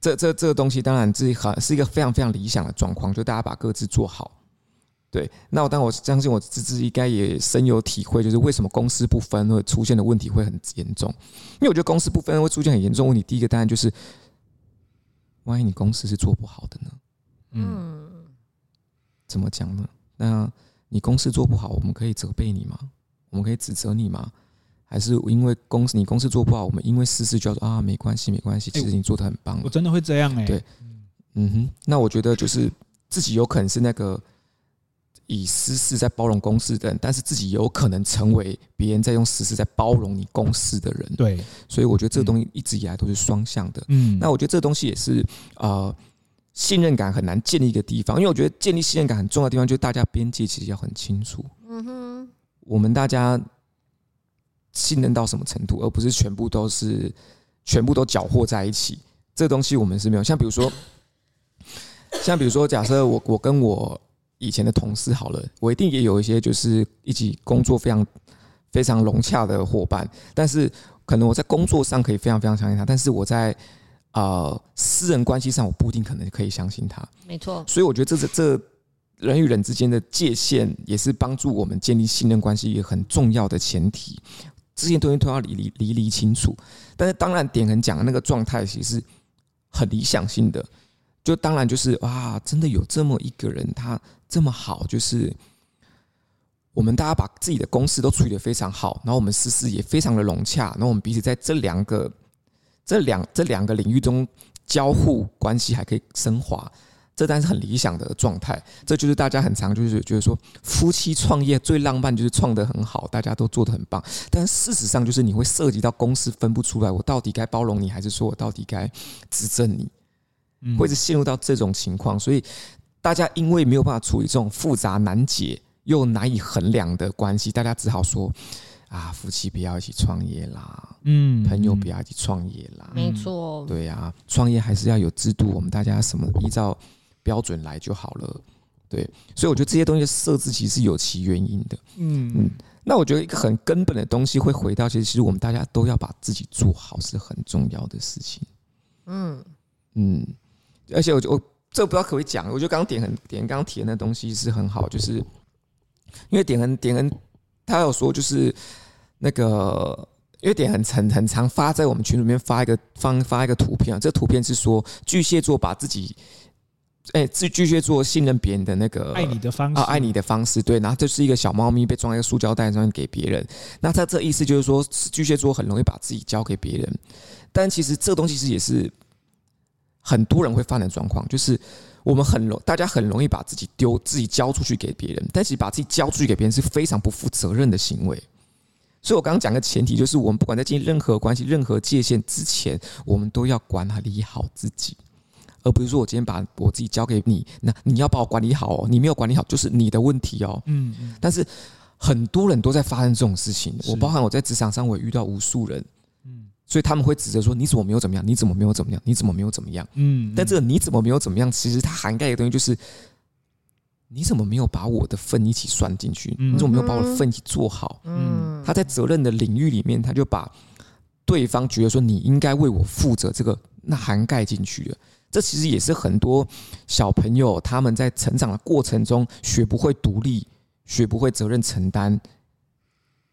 这这这个东西当然是很是一个非常非常理想的状况，就大家把各自做好。对，那我但我相信我自己应该也深有体会，就是为什么公私不分会出现的问题会很严重。因为我觉得公私不分会出现很严重问题。第一个当然就是，万一你公司是做不好的呢？嗯，怎么讲呢？那你公司做不好，我们可以责备你吗？我们可以指责你吗？还是因为公司你公司做不好，我们因为私事就要说啊，没关系，没关系，其实你做的很棒。我真的会这样哎、欸。对，嗯哼。那我觉得就是自己有可能是那个。以私事在包容公事的人，但是自己有可能成为别人在用私事在包容你公事的人。对，所以我觉得这个东西一直以来都是双向的。嗯，那我觉得这个东西也是呃，信任感很难建立一个地方，因为我觉得建立信任感很重要的地方，就是大家边界其实要很清楚。嗯哼，我们大家信任到什么程度，而不是全部都是全部都搅和在一起。这个东西我们是没有。像比如说，像比如说，假设我我跟我。以前的同事好了，我一定也有一些就是一起工作非常非常融洽的伙伴，但是可能我在工作上可以非常非常相信他，但是我在呃私人关系上我不一定可能可以相信他。没错，所以我觉得这是这人与人之间的界限，也是帮助我们建立信任关系一个很重要的前提。这些东西都要理理理理清楚。但是当然，典衡讲的那个状态其实是很理想性的，就当然就是哇，真的有这么一个人，他这么好，就是我们大家把自己的公司都处理得非常好，然后我们私事也非常的融洽，然后我们彼此在这两个这两这两个领域中交互关系还可以升华。这当然是很理想的状态，这就是大家很常就是觉得说，夫妻创业最浪漫就是创得很好，大家都做得很棒。但事实上就是你会涉及到公司分不出来，我到底该包容你，还是说我到底该指正你？会是陷入到这种情况。所以大家因为没有办法处理这种复杂难解又难以衡量的关系，大家只好说啊，夫妻不要一起创业啦，嗯，朋友不要一起创业啦，没错，对呀，创业还是要有制度，我们大家什么依照。标准来就好了，对，所以我觉得这些东西的设置其实是有其原因的，嗯嗯。那我觉得一个很根本的东西会回到，其实其实我们大家都要把自己做好是很重要的事情，嗯嗯。而且我我这不知道可不可以讲，我觉得刚刚典衡典衡刚刚提的那东西是很好，就是因为点很点很他有说就是那个，因为点很很很常发在我们群里面发一个发发一个图片啊，这个图片是说巨蟹座把自己。哎，巨巨蟹座信任别人的那个爱你的方式啊，爱你的方式对，然后这是一个小猫咪被装在一个塑胶袋上面给别人，那他这意思就是说巨蟹座很容易把自己交给别人，但其实这东西是也是很多人会犯的状况，就是我们很容大家很容易把自己丢自己交出去给别人，但是把自己交出去给别人是非常不负责任的行为，所以我刚刚讲的前提就是，我们不管在建立任何关系、任何界限之前，我们都要管理好自己。而不是说我今天把我自己交给你，那你要把我管理好哦。你没有管理好，就是你的问题哦。嗯嗯。但是很多人都在发生这种事情，我包含我在职场上，我也遇到无数人。嗯。所以他们会指责说：“你怎么没有怎么样？你怎么没有怎么样？你怎么没有怎么样？”嗯。但这个你怎么没有怎么样？其实它涵盖的东西就是你怎么没有把我的份一起算进去？你怎么没有把我的份一起做好？嗯。他在责任的领域里面，他就把对方觉得说你应该为我负责，这个那涵盖进去了。这其实也是很多小朋友他们在成长的过程中学不会独立、学不会责任承担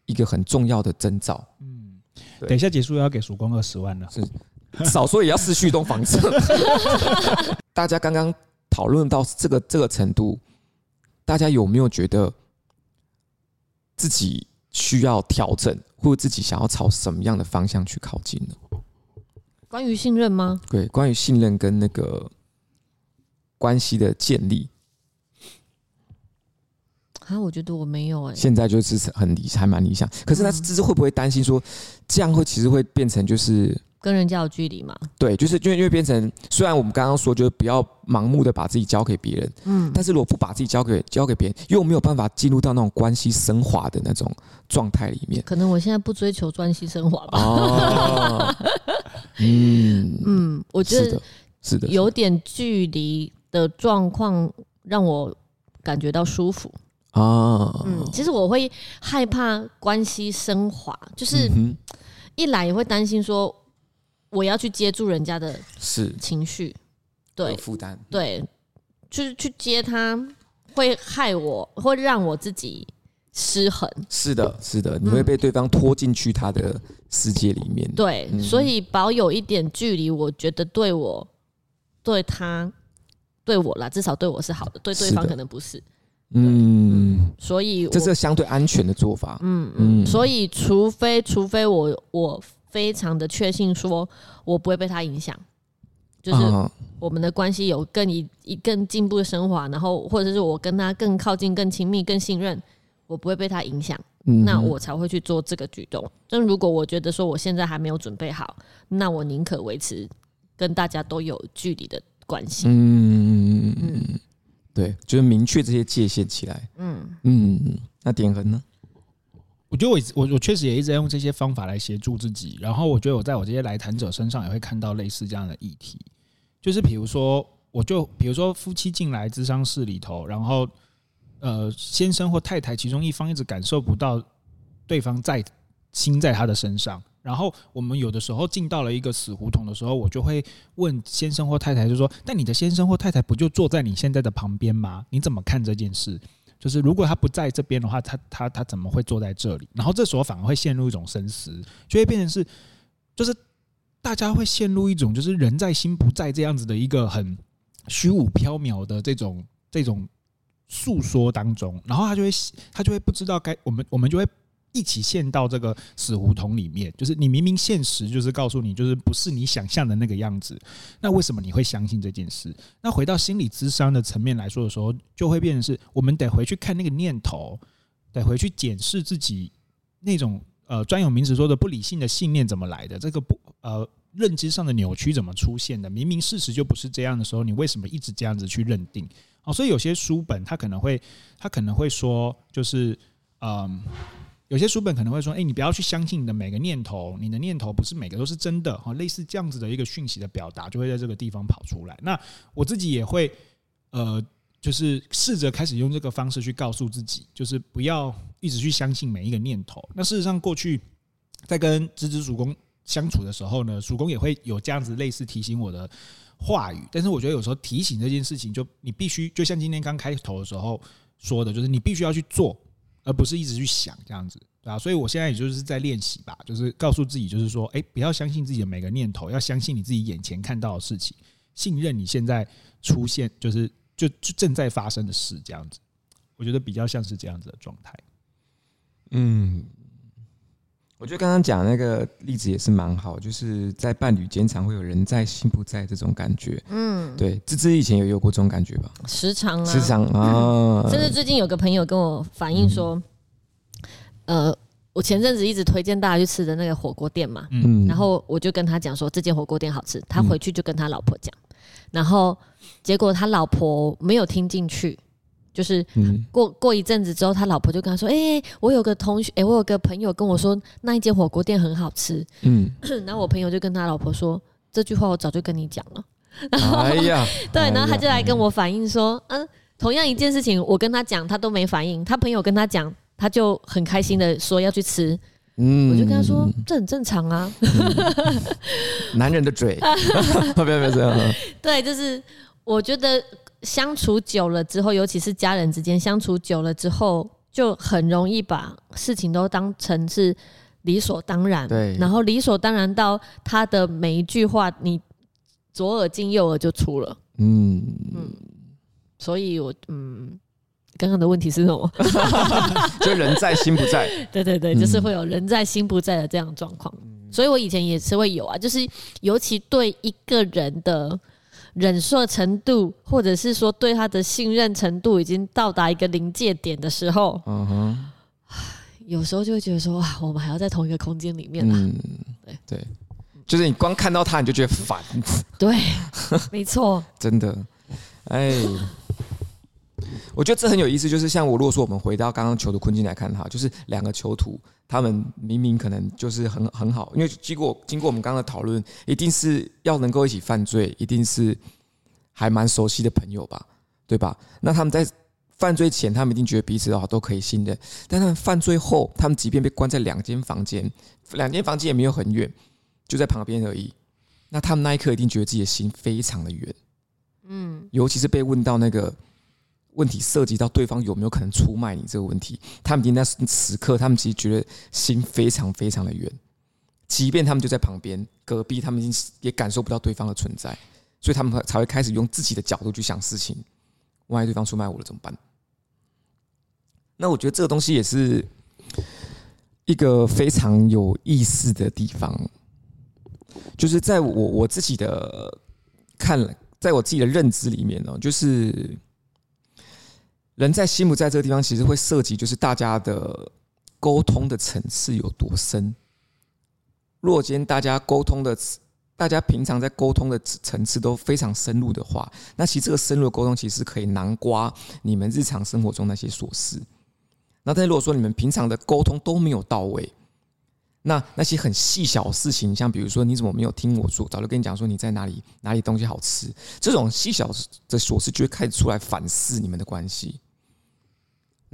一个很重要的征兆。嗯，等一下结束要给曙光二十万了，是少说也要失去一栋房子。大家刚刚讨论到这个这个程度，大家有没有觉得自己需要调整，或者自己想要朝什么样的方向去靠近呢？关于信任吗？对，关于信任跟那个关系的建立，啊，我觉得我没有哎、欸。现在就是很理，还蛮理想。可是他只是会不会担心说，这样会其实会变成就是。跟人家有距离嘛？对，就是因为因为变成，虽然我们刚刚说就是不要盲目的把自己交给别人，嗯，但是如果不把自己交给交给别人，又没有办法进入到那种关系升华的那种状态里面。可能我现在不追求关系升华吧。哦，嗯嗯，我觉得是的，有点距离的状况让我感觉到舒服啊。嗯，其实我会害怕关系升华，就是一来也会担心说。我要去接住人家的是情绪，对负担，对，就是去接他，会害我，会让我自己失衡。是的，是的，你会被对方拖进去他的世界里面。嗯、对，所以保有一点距离，我觉得对我、对他、对我啦，至少对我是好的，对对方可能不是。嗯，所以这是相对安全的做法。嗯嗯，所以除非除非我我。非常的确信，说我不会被他影响，就是我们的关系有更一一更进步的升华，然后或者是我跟他更靠近、更亲密、更信任，我不会被他影响，那我才会去做这个举动。但如果我觉得说我现在还没有准备好，那我宁可维持跟大家都有距离的关系。嗯嗯，对，就是明确这些界限起来。嗯嗯，那典衡呢？我觉得我我我确实也一直在用这些方法来协助自己，然后我觉得我在我这些来谈者身上也会看到类似这样的议题，就是比如说，我就比如说夫妻进来咨商室里头，然后呃先生或太太其中一方一直感受不到对方在心在他的身上，然后我们有的时候进到了一个死胡同的时候，我就会问先生或太太，就说：“但你的先生或太太不就坐在你现在的旁边吗？你怎么看这件事？”就是如果他不在这边的话，他他他怎么会坐在这里？然后这时候反而会陷入一种深思，就会变成是，就是大家会陷入一种就是人在心不在这样子的一个很虚无缥缈的这种这种诉说当中，然后他就会他就会不知道该我们我们就会。一起陷到这个死胡同里面，就是你明明现实就是告诉你，就是不是你想象的那个样子。那为什么你会相信这件事？那回到心理智商的层面来说的时候，就会变成是我们得回去看那个念头，得回去检视自己那种呃专有名词说的不理性的信念怎么来的，这个不呃认知上的扭曲怎么出现的？明明事实就不是这样的时候，你为什么一直这样子去认定？哦，所以有些书本他可能会他可能会说，就是嗯。有些书本可能会说：“哎，你不要去相信你的每个念头，你的念头不是每个都是真的。”哈，类似这样子的一个讯息的表达，就会在这个地方跑出来。那我自己也会，呃，就是试着开始用这个方式去告诉自己，就是不要一直去相信每一个念头。那事实上，过去在跟直直主公相处的时候呢，主公也会有这样子类似提醒我的话语。但是我觉得有时候提醒这件事情，就你必须，就像今天刚开头的时候说的，就是你必须要去做。而不是一直去想这样子，对吧？所以我现在也就是在练习吧，就是告诉自己，就是说，哎，不要相信自己的每个念头，要相信你自己眼前看到的事情，信任你现在出现，就是就就正在发生的事，这样子。我觉得比较像是这样子的状态。嗯，我觉得刚刚讲那个例子也是蛮好，就是在伴侣间常会有人在心不在这种感觉。嗯，对，芝芝以前有有过这种感觉吧？时常啊，时常啊。甚至最近有个朋友跟我反映说，嗯、呃，我前阵子一直推荐大家去吃的那个火锅店嘛，嗯，然后我就跟他讲说这间火锅店好吃，他回去就跟他老婆讲，然后结果他老婆没有听进去。就是过过一阵子之后，他老婆就跟他说：“哎、欸，我有个同学，哎、欸，我有个朋友跟我说，那一间火锅店很好吃。”嗯，然后我朋友就跟他老婆说：“这句话我早就跟你讲了。”哎呀，对，然后他就来跟我反映说：“嗯，同样一件事情，我跟他讲，他都没反应。他朋友跟他讲，他就很开心的说要去吃。嗯，我就跟他说，这很正常啊。嗯、男人的嘴，不要不要这样。对，就是我觉得。”相处久了之后，尤其是家人之间相处久了之后，就很容易把事情都当成是理所当然。对，然后理所当然到他的每一句话，你左耳进右耳就出了。嗯嗯，所以我嗯，刚刚的问题是什么？就人在心不在。对对对，就是会有人在心不在的这样状况。所以我以前也是会有啊，就是尤其对一个人的。忍受程度，或者是说对他的信任程度已经到达一个临界点的时候，嗯哼，有时候就会觉得说，哇，我们还要在同一个空间里面啦。嗯，对对，就是你光看到他，你就觉得烦。对，没错，真的，哎。我觉得这很有意思，就是像我如果说我们回到刚刚囚徒困境来看哈，就是两个囚徒，他们明明可能就是很很好，因为经过经过我们刚刚的讨论，一定是要能够一起犯罪，一定是还蛮熟悉的朋友吧，对吧？那他们在犯罪前，他们一定觉得彼此的话都可以信任，但他们犯罪后，他们即便被关在两间房间，两间房间也没有很远，就在旁边而已，那他们那一刻一定觉得自己的心非常的远，嗯，尤其是被问到那个。问题涉及到对方有没有可能出卖你这个问题，他们今天在此刻，他们其实觉得心非常非常的远，即便他们就在旁边隔壁，他们已经也感受不到对方的存在，所以他们才会开始用自己的角度去想事情。万一对方出卖我了怎么办？那我觉得这个东西也是一个非常有意思的地方，就是在我我自己的看了，在我自己的认知里面呢，就是。人在心不在这个地方，其实会涉及就是大家的沟通的层次有多深。若今天大家沟通的，大家平常在沟通的层次都非常深入的话，那其实这个深入的沟通，其实可以囊括你们日常生活中那些琐事。那但如果说你们平常的沟通都没有到位，那那些很细小的事情，像比如说你怎么没有听我说，早就跟你讲说你在哪里哪里东西好吃，这种细小的琐事就会开始出来反思你们的关系。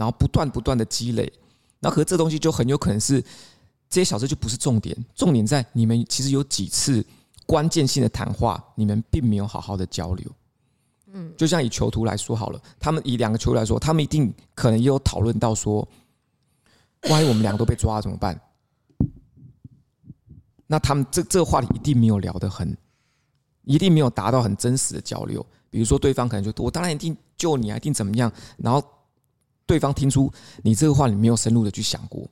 然后不断不断的积累，那可是这东西就很有可能是这些小事就不是重点，重点在你们其实有几次关键性的谈话，你们并没有好好的交流，嗯，就像以囚徒来说好了，他们以两个囚徒来说，他们一定可能也有讨论到说，万一我们两个都被抓了怎么办？那他们这这个话题一定没有聊得很，一定没有达到很真实的交流。比如说对方可能就我当然一定救你啊，一定怎么样？然后对方听出你这个话你没有深入的去想过。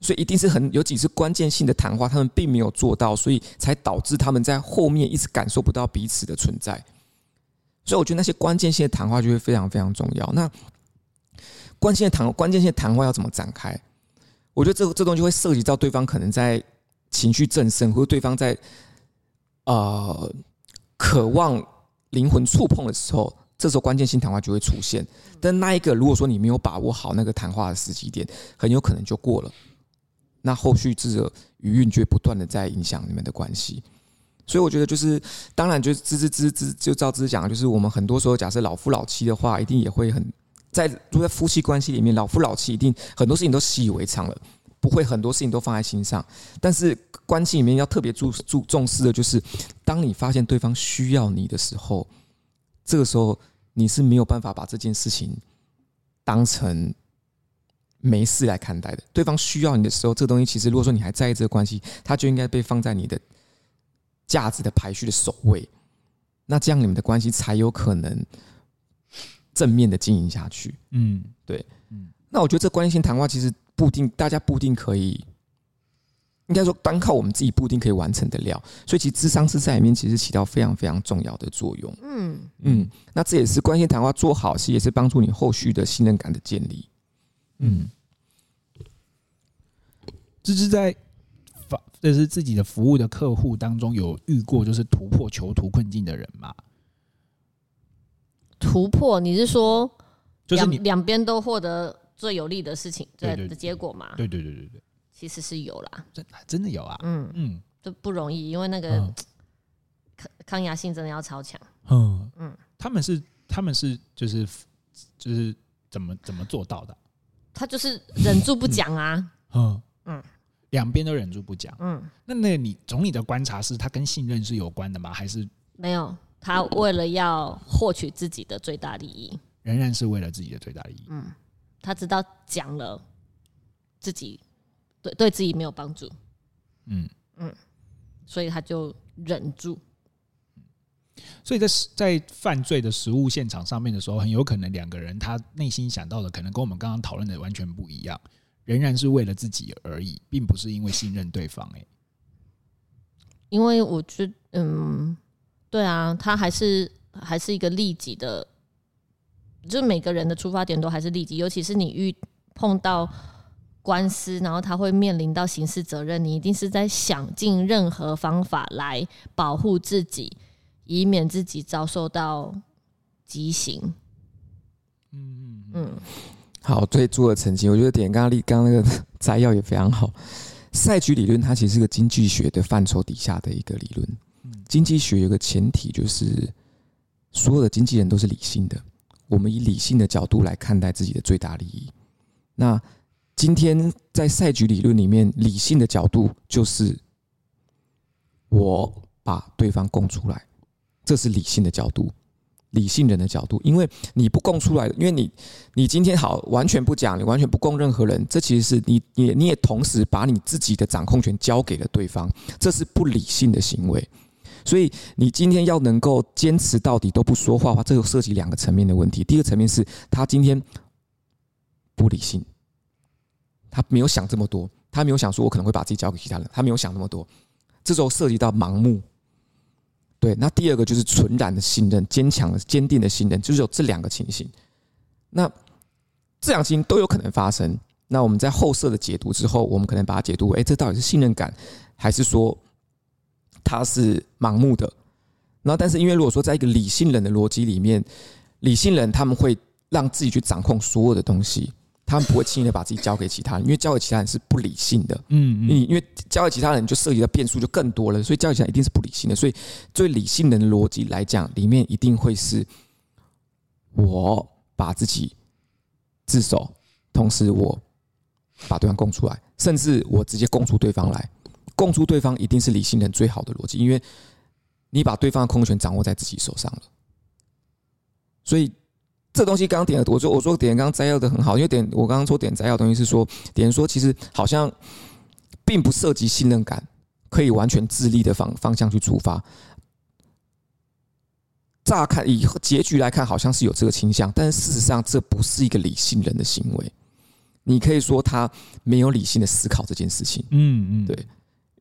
所以一定是很有几次关键性的谈话，他们并没有做到，所以才导致他们在后面一直感受不到彼此的存在。所以我觉得那些关键性的谈话就会非常非常重要。那关键的谈关键性谈话要怎么展开？我觉得这个这东西会涉及到对方可能在情绪正盛，或者对方在呃渴望灵魂触碰的时候，这时候关键性谈话就会出现。但那一个如果说你没有把握好那个谈话的时机点，很有可能就过了。那后续这个余韵就会不断的在影响你们的关系，所以我觉得就是，当然就是吱吱吱吱，就照吱讲，就是我们很多时候假设老夫老妻的话，一定也会很在，如果在夫妻关系里面，老夫老妻一定很多事情都习以为常了，不会很多事情都放在心上。但是关系里面要特别注注重视的就是，当你发现对方需要你的时候，这个时候你是没有办法把这件事情当成。没事来看待的，对方需要你的时候，这个东西其实如果说你还在意这个关系，它就应该被放在你的价值的排序的首位。那这样你们的关系才有可能正面的经营下去。嗯，对，嗯。那我觉得这关系性谈话其实不一定，大家不一定可以，应该说单靠我们自己不一定可以完成得了。所以其实智商是在里面其实起到非常非常重要的作用。嗯嗯。那这也是关系谈话做好，其实也是帮助你后续的信任感的建立。嗯，这是在法，就是自己的服务的客户当中有遇过就是突破囚徒困境的人吗？突破，你是说就是两两边都获得最有利的事情，对的结果吗？对对对对对，其实是有啦，真真的有啊，嗯。嗯，这不容易，因为那个抗抗压性真的要超强。嗯。嗯，他们是他们是就是就是怎么怎么做到的？他就是忍住不讲啊，嗯。嗯，两边都忍住不讲，嗯，那那你从你的观察是，他跟信任是有关的吗？还是？没有？他为了要获取自己的最大利益，仍然是为了自己的最大利益。嗯，他知道讲了自己对对自己没有帮助，嗯嗯，所以他就忍住。所以在在犯罪的实物现场上面的时候，很有可能两个人他内心想到的可能跟我们刚刚讨论的完全不一样，仍然是为了自己而已，并不是因为信任对方。哎，因为我觉得，嗯，对啊，他还是还是一个利己的，就是每个人的出发点都还是利己，尤其是你遇碰到官司，然后他会面临到刑事责任，你一定是在想尽任何方法来保护自己。以免自己遭受到极刑。嗯嗯嗯。好，对，做的澄清。我觉得点刚刚刚刚那个摘要也非常好。赛局理论它其实是个经济学的范畴底下的一个理论。经济学有个前提就是，所有的经纪人都是理性的。我们以理性的角度来看待自己的最大利益。那今天在赛局理论里面，理性的角度就是我把对方供出来。这是理性的角度，理性人的角度，因为你不供出来，因为你你今天好完全不讲，你完全不供任何人，这其实是你你你也同时把你自己的掌控权交给了对方，这是不理性的行为。所以你今天要能够坚持到底都不说话的话，这个涉及两个层面的问题。第一个层面是他今天不理性，他没有想这么多，他没有想说我可能会把自己交给其他人，他没有想那么多，这时候涉及到盲目。对，那第二个就是纯然的信任，坚强的、坚定的信任，就是有这两个情形。那这两个情形都有可能发生。那我们在后设的解读之后，我们可能把它解读为：哎，这到底是信任感，还是说他是盲目的？那但是因为如果说在一个理性人的逻辑里面，理性人他们会让自己去掌控所有的东西。他们不会轻易的把自己交给其他人，因为交给其他人是不理性的。嗯，你因为交给其他人就涉及到变数就更多了，所以交给其他人一定是不理性的。所以最理性的逻辑来讲，里面一定会是我把自己自首，同时我把对方供出来，甚至我直接供出对方来。供出对方一定是理性人最好的逻辑，因为你把对方的控制权掌握在自己手上了。所以这东西刚刚点的，我说我说点刚刚摘要的很好，因为点我刚刚说点摘要的东西是说点说其实好像并不涉及信任感，可以完全自立的方方向去出发。乍看以结局来看，好像是有这个倾向，但是事实上这不是一个理性人的行为。你可以说他没有理性的思考这件事情。嗯嗯，对，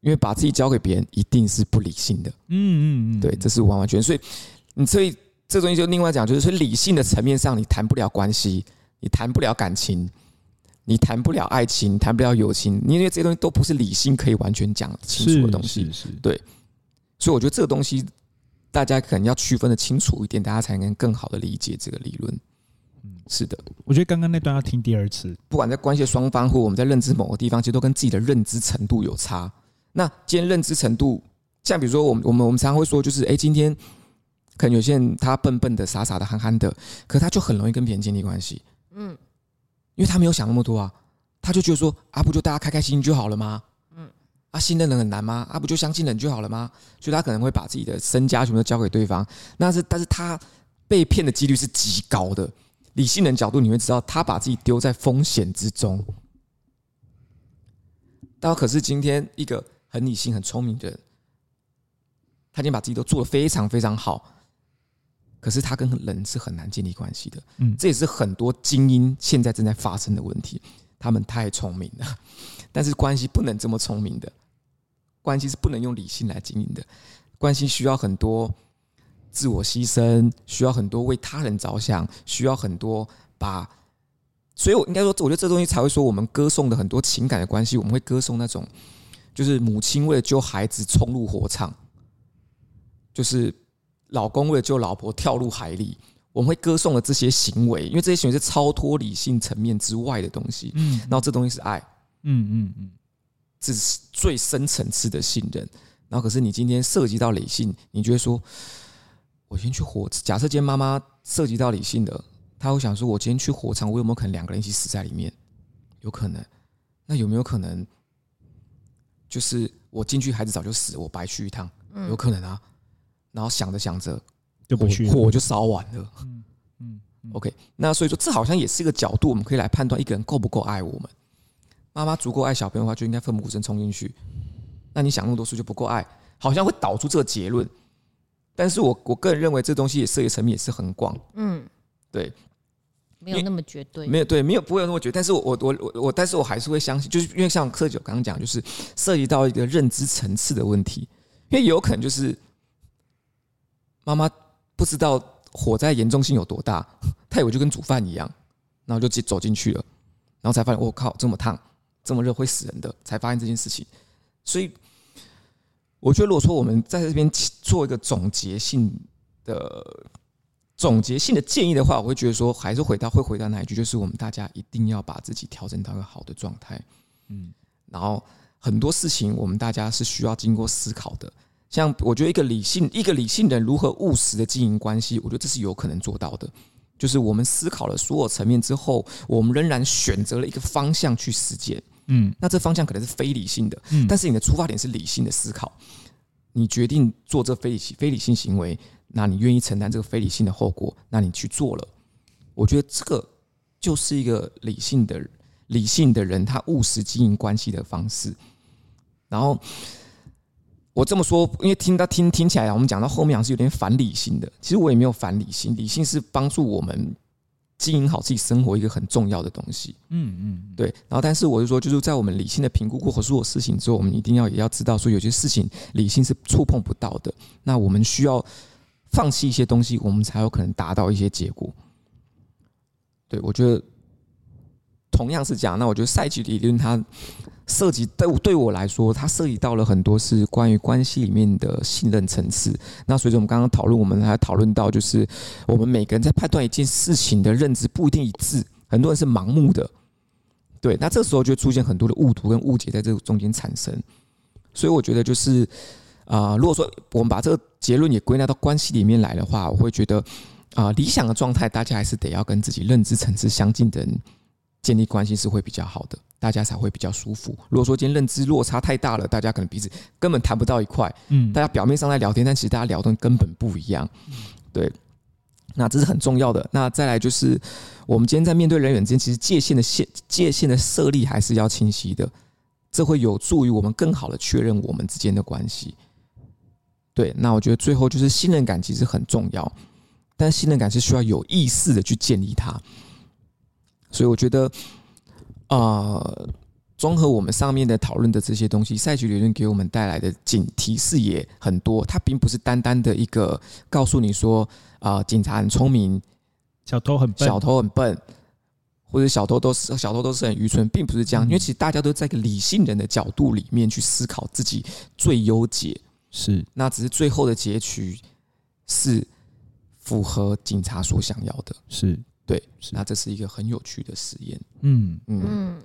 因为把自己交给别人一定是不理性的。嗯嗯嗯，对，这是完完全全。所以你所以这东西就另外讲，就是说理性的层面上，你谈不了关系，你谈不了感情，你谈不了爱情，谈不了友情，因为这些东西都不是理性可以完全讲清楚的东西。是是，对。所以我觉得这个东西。大家可能要区分的清楚一点，大家才能更好的理解这个理论。嗯，是的，我觉得刚刚那段要听第二次。不管在关系双方或我们在认知某个地方，其实都跟自己的认知程度有差。那今天认知程度，像比如说我们我们我们常常会说，就是哎，今天可能有些人他笨笨的、傻傻的、憨憨的，可他就很容易跟别人建立关系。嗯，因为他没有想那么多啊，他就觉得说啊，不就大家开开心心就好了吗？嗯啊，信任人很难吗？啊，不就相信人就好了吗？所以他可能会把自己的身家全部都交给对方。那是，但是他被骗的几率是极高的。理性人角度，你会知道他把自己丢在风险之中。但可是今天一个很理性、很聪明的人，他已经把自己都做得非常非常好。可是他跟人是很难建立关系的。嗯，这也是很多精英现在正在发生的问题。他们太聪明了，但是关系不能这么聪明的。关系是不能用理性来经营的，关系需要很多自我牺牲，需要很多为他人着想，需要很多把，所以我应该说，我觉得这东西才会说，我们歌颂的很多情感的关系，我们会歌颂那种，就是母亲为了救孩子冲入火场，就是老公为了救老婆跳入海里，我们会歌颂的这些行为，因为这些行为是超脱理性层面之外的东西，嗯，然后这东西是爱，嗯嗯嗯。这是最深层次的信任，然后可是你今天涉及到理性，你觉得说，我先去火。假设今天妈妈涉及到理性的，她会想说，我今天去火场，我有没有可能两个人一起死在里面？有可能。那有没有可能，就是我进去，孩子早就死，我白去一趟？有可能啊。然后想着想着，就不去，火就烧完了。嗯嗯。OK，那所以说，这好像也是一个角度，我们可以来判断一个人够不够爱我们。妈妈足够爱小朋友的话，就应该奋不顾身冲进去。那你想那么多事就不够爱，好像会导出这个结论。但是我我个人认为，这东西也涉及层面也是很广。嗯，对，没有那么绝对，没有对，没有不会有那么绝对。但是我我我我我，但是我还是会相信，就是因为像柯九刚刚讲，就是涉及到一个认知层次的问题。因为有可能就是妈妈不知道火灾严重性有多大，她以为就跟煮饭一样，然后就走进去了，然后才发现我靠这么烫。这么热会死人的，才发现这件事情。所以，我觉得如果说我们在这边做一个总结性的总结性的建议的话，我会觉得说，还是回到会回到那一句，就是我们大家一定要把自己调整到一个好的状态。嗯，然后很多事情我们大家是需要经过思考的。像我觉得一个理性一个理性人如何务实的经营关系，我觉得这是有可能做到的。就是我们思考了所有层面之后，我们仍然选择了一个方向去实践。嗯，那这方向可能是非理性的，嗯，但是你的出发点是理性的思考，你决定做这非理性非理性行为，那你愿意承担这个非理性的后果，那你去做了，我觉得这个就是一个理性的理性的人他务实经营关系的方式。然后我这么说，因为听到听听起来，我们讲到后面好像是有点反理性的，其实我也没有反理性，理性是帮助我们。经营好自己生活一个很重要的东西，嗯嗯，对。然后，但是我就说，就是在我们理性的评估过所有事情之后，我们一定要也要知道，说有些事情理性是触碰不到的。那我们需要放弃一些东西，我们才有可能达到一些结果。对，我觉得同样是这样。那我觉得赛局理论它。涉及对对我来说，它涉及到了很多是关于关系里面的信任层次。那随着我们刚刚讨论，我们还讨论到，就是我们每个人在判断一件事情的认知不一定一致，很多人是盲目的。对，那这时候就出现很多的误读跟误解在这个中间产生。所以我觉得就是啊、如果说我们把这个结论也归纳到关系里面来的话，我会觉得啊、理想的状态，大家还是得要跟自己认知层次相近的人建立关系是会比较好的。大家才会比较舒服。如果说今天认知落差太大了，大家可能彼此根本谈不到一块。嗯，大家表面上在聊天，但其实大家聊的根本不一样。对，那这是很重要的。那再来就是，我们今天在面对人员之间，其实界限的线界限的设立还是要清晰的，这会有助于我们更好的确认我们之间的关系。对，那我觉得最后就是信任感其实很重要，但信任感是需要有意识的去建立它。所以我觉得，呃，综合我们上面的讨论的这些东西，赛局理论给我们带来的警提示也很多。它并不是单单的一个告诉你说，啊、呃，警察很聪明，小偷很笨，小偷很笨，或者小偷都是小偷都是很愚蠢，并不是这样。因为其实大家都在一个理性人的角度里面去思考自己最优解。是，那只是最后的结局是符合警察所想要的，是对。那这是一个很有趣的实验。嗯嗯嗯。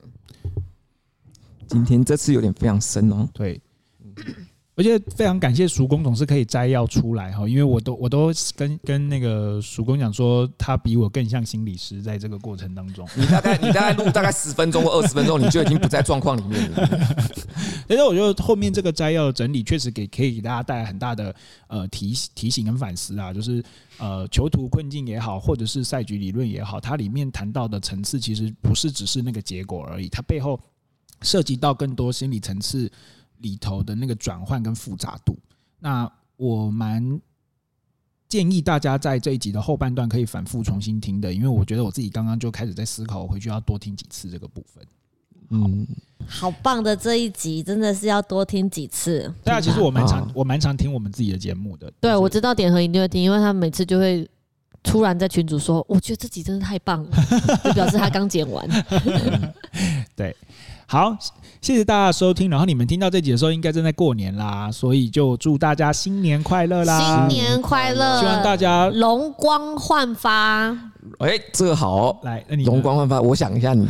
今天这次有点非常深哦。对。而且非常感谢叔公总是可以摘要出来哈，因为我都我都跟跟那个叔公讲说，他比我更像心理师，在这个过程当中，你大概你大概录大概十分钟或二十分钟，你就已经不在状况里面了。但是我觉得后面这个摘要的整理，确实给可以给大家带来很大的呃提提醒跟反思啊，就是呃囚徒困境也好，或者是赛局理论也好，它里面谈到的层次，其实不是只是那个结果而已，它背后涉及到更多心理层次。里头的那个转换跟复杂度，那我蛮建议大家在这一集的后半段可以反复重新听的，因为我觉得我自己刚刚就开始在思考，我回去要多听几次这个部分。嗯，好棒的这一集，真的是要多听几次。对啊，其实我蛮常我蛮常听我们自己的节目的。对，我知道点和一定会听，因为他每次就会突然在群主说：“我觉得这集真的太棒了”，就表示他刚剪完。对，好。谢谢大家的收听，然后你们听到这集的时候，应该正在过年啦，所以就祝大家新年快乐啦！新年快乐，希望大家容光焕发。哎、欸，这个好、哦，来，那你容光焕发，我想一下你，你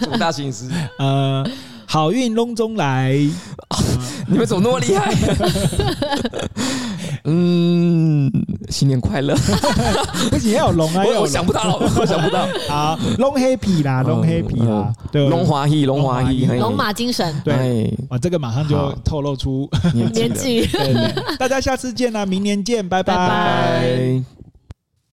祝大心思，呃，好运隆中来，你们怎么那么厉害？嗯，新年快乐！不行，要有龙啊！我我想不到，我想不到。好，龙 happy 啦，龙 happy 啦，对，龙华裔，龙华裔，龙马精神。对，哇，这个马上就透露出年纪。大家下次见啦，明年见，拜拜。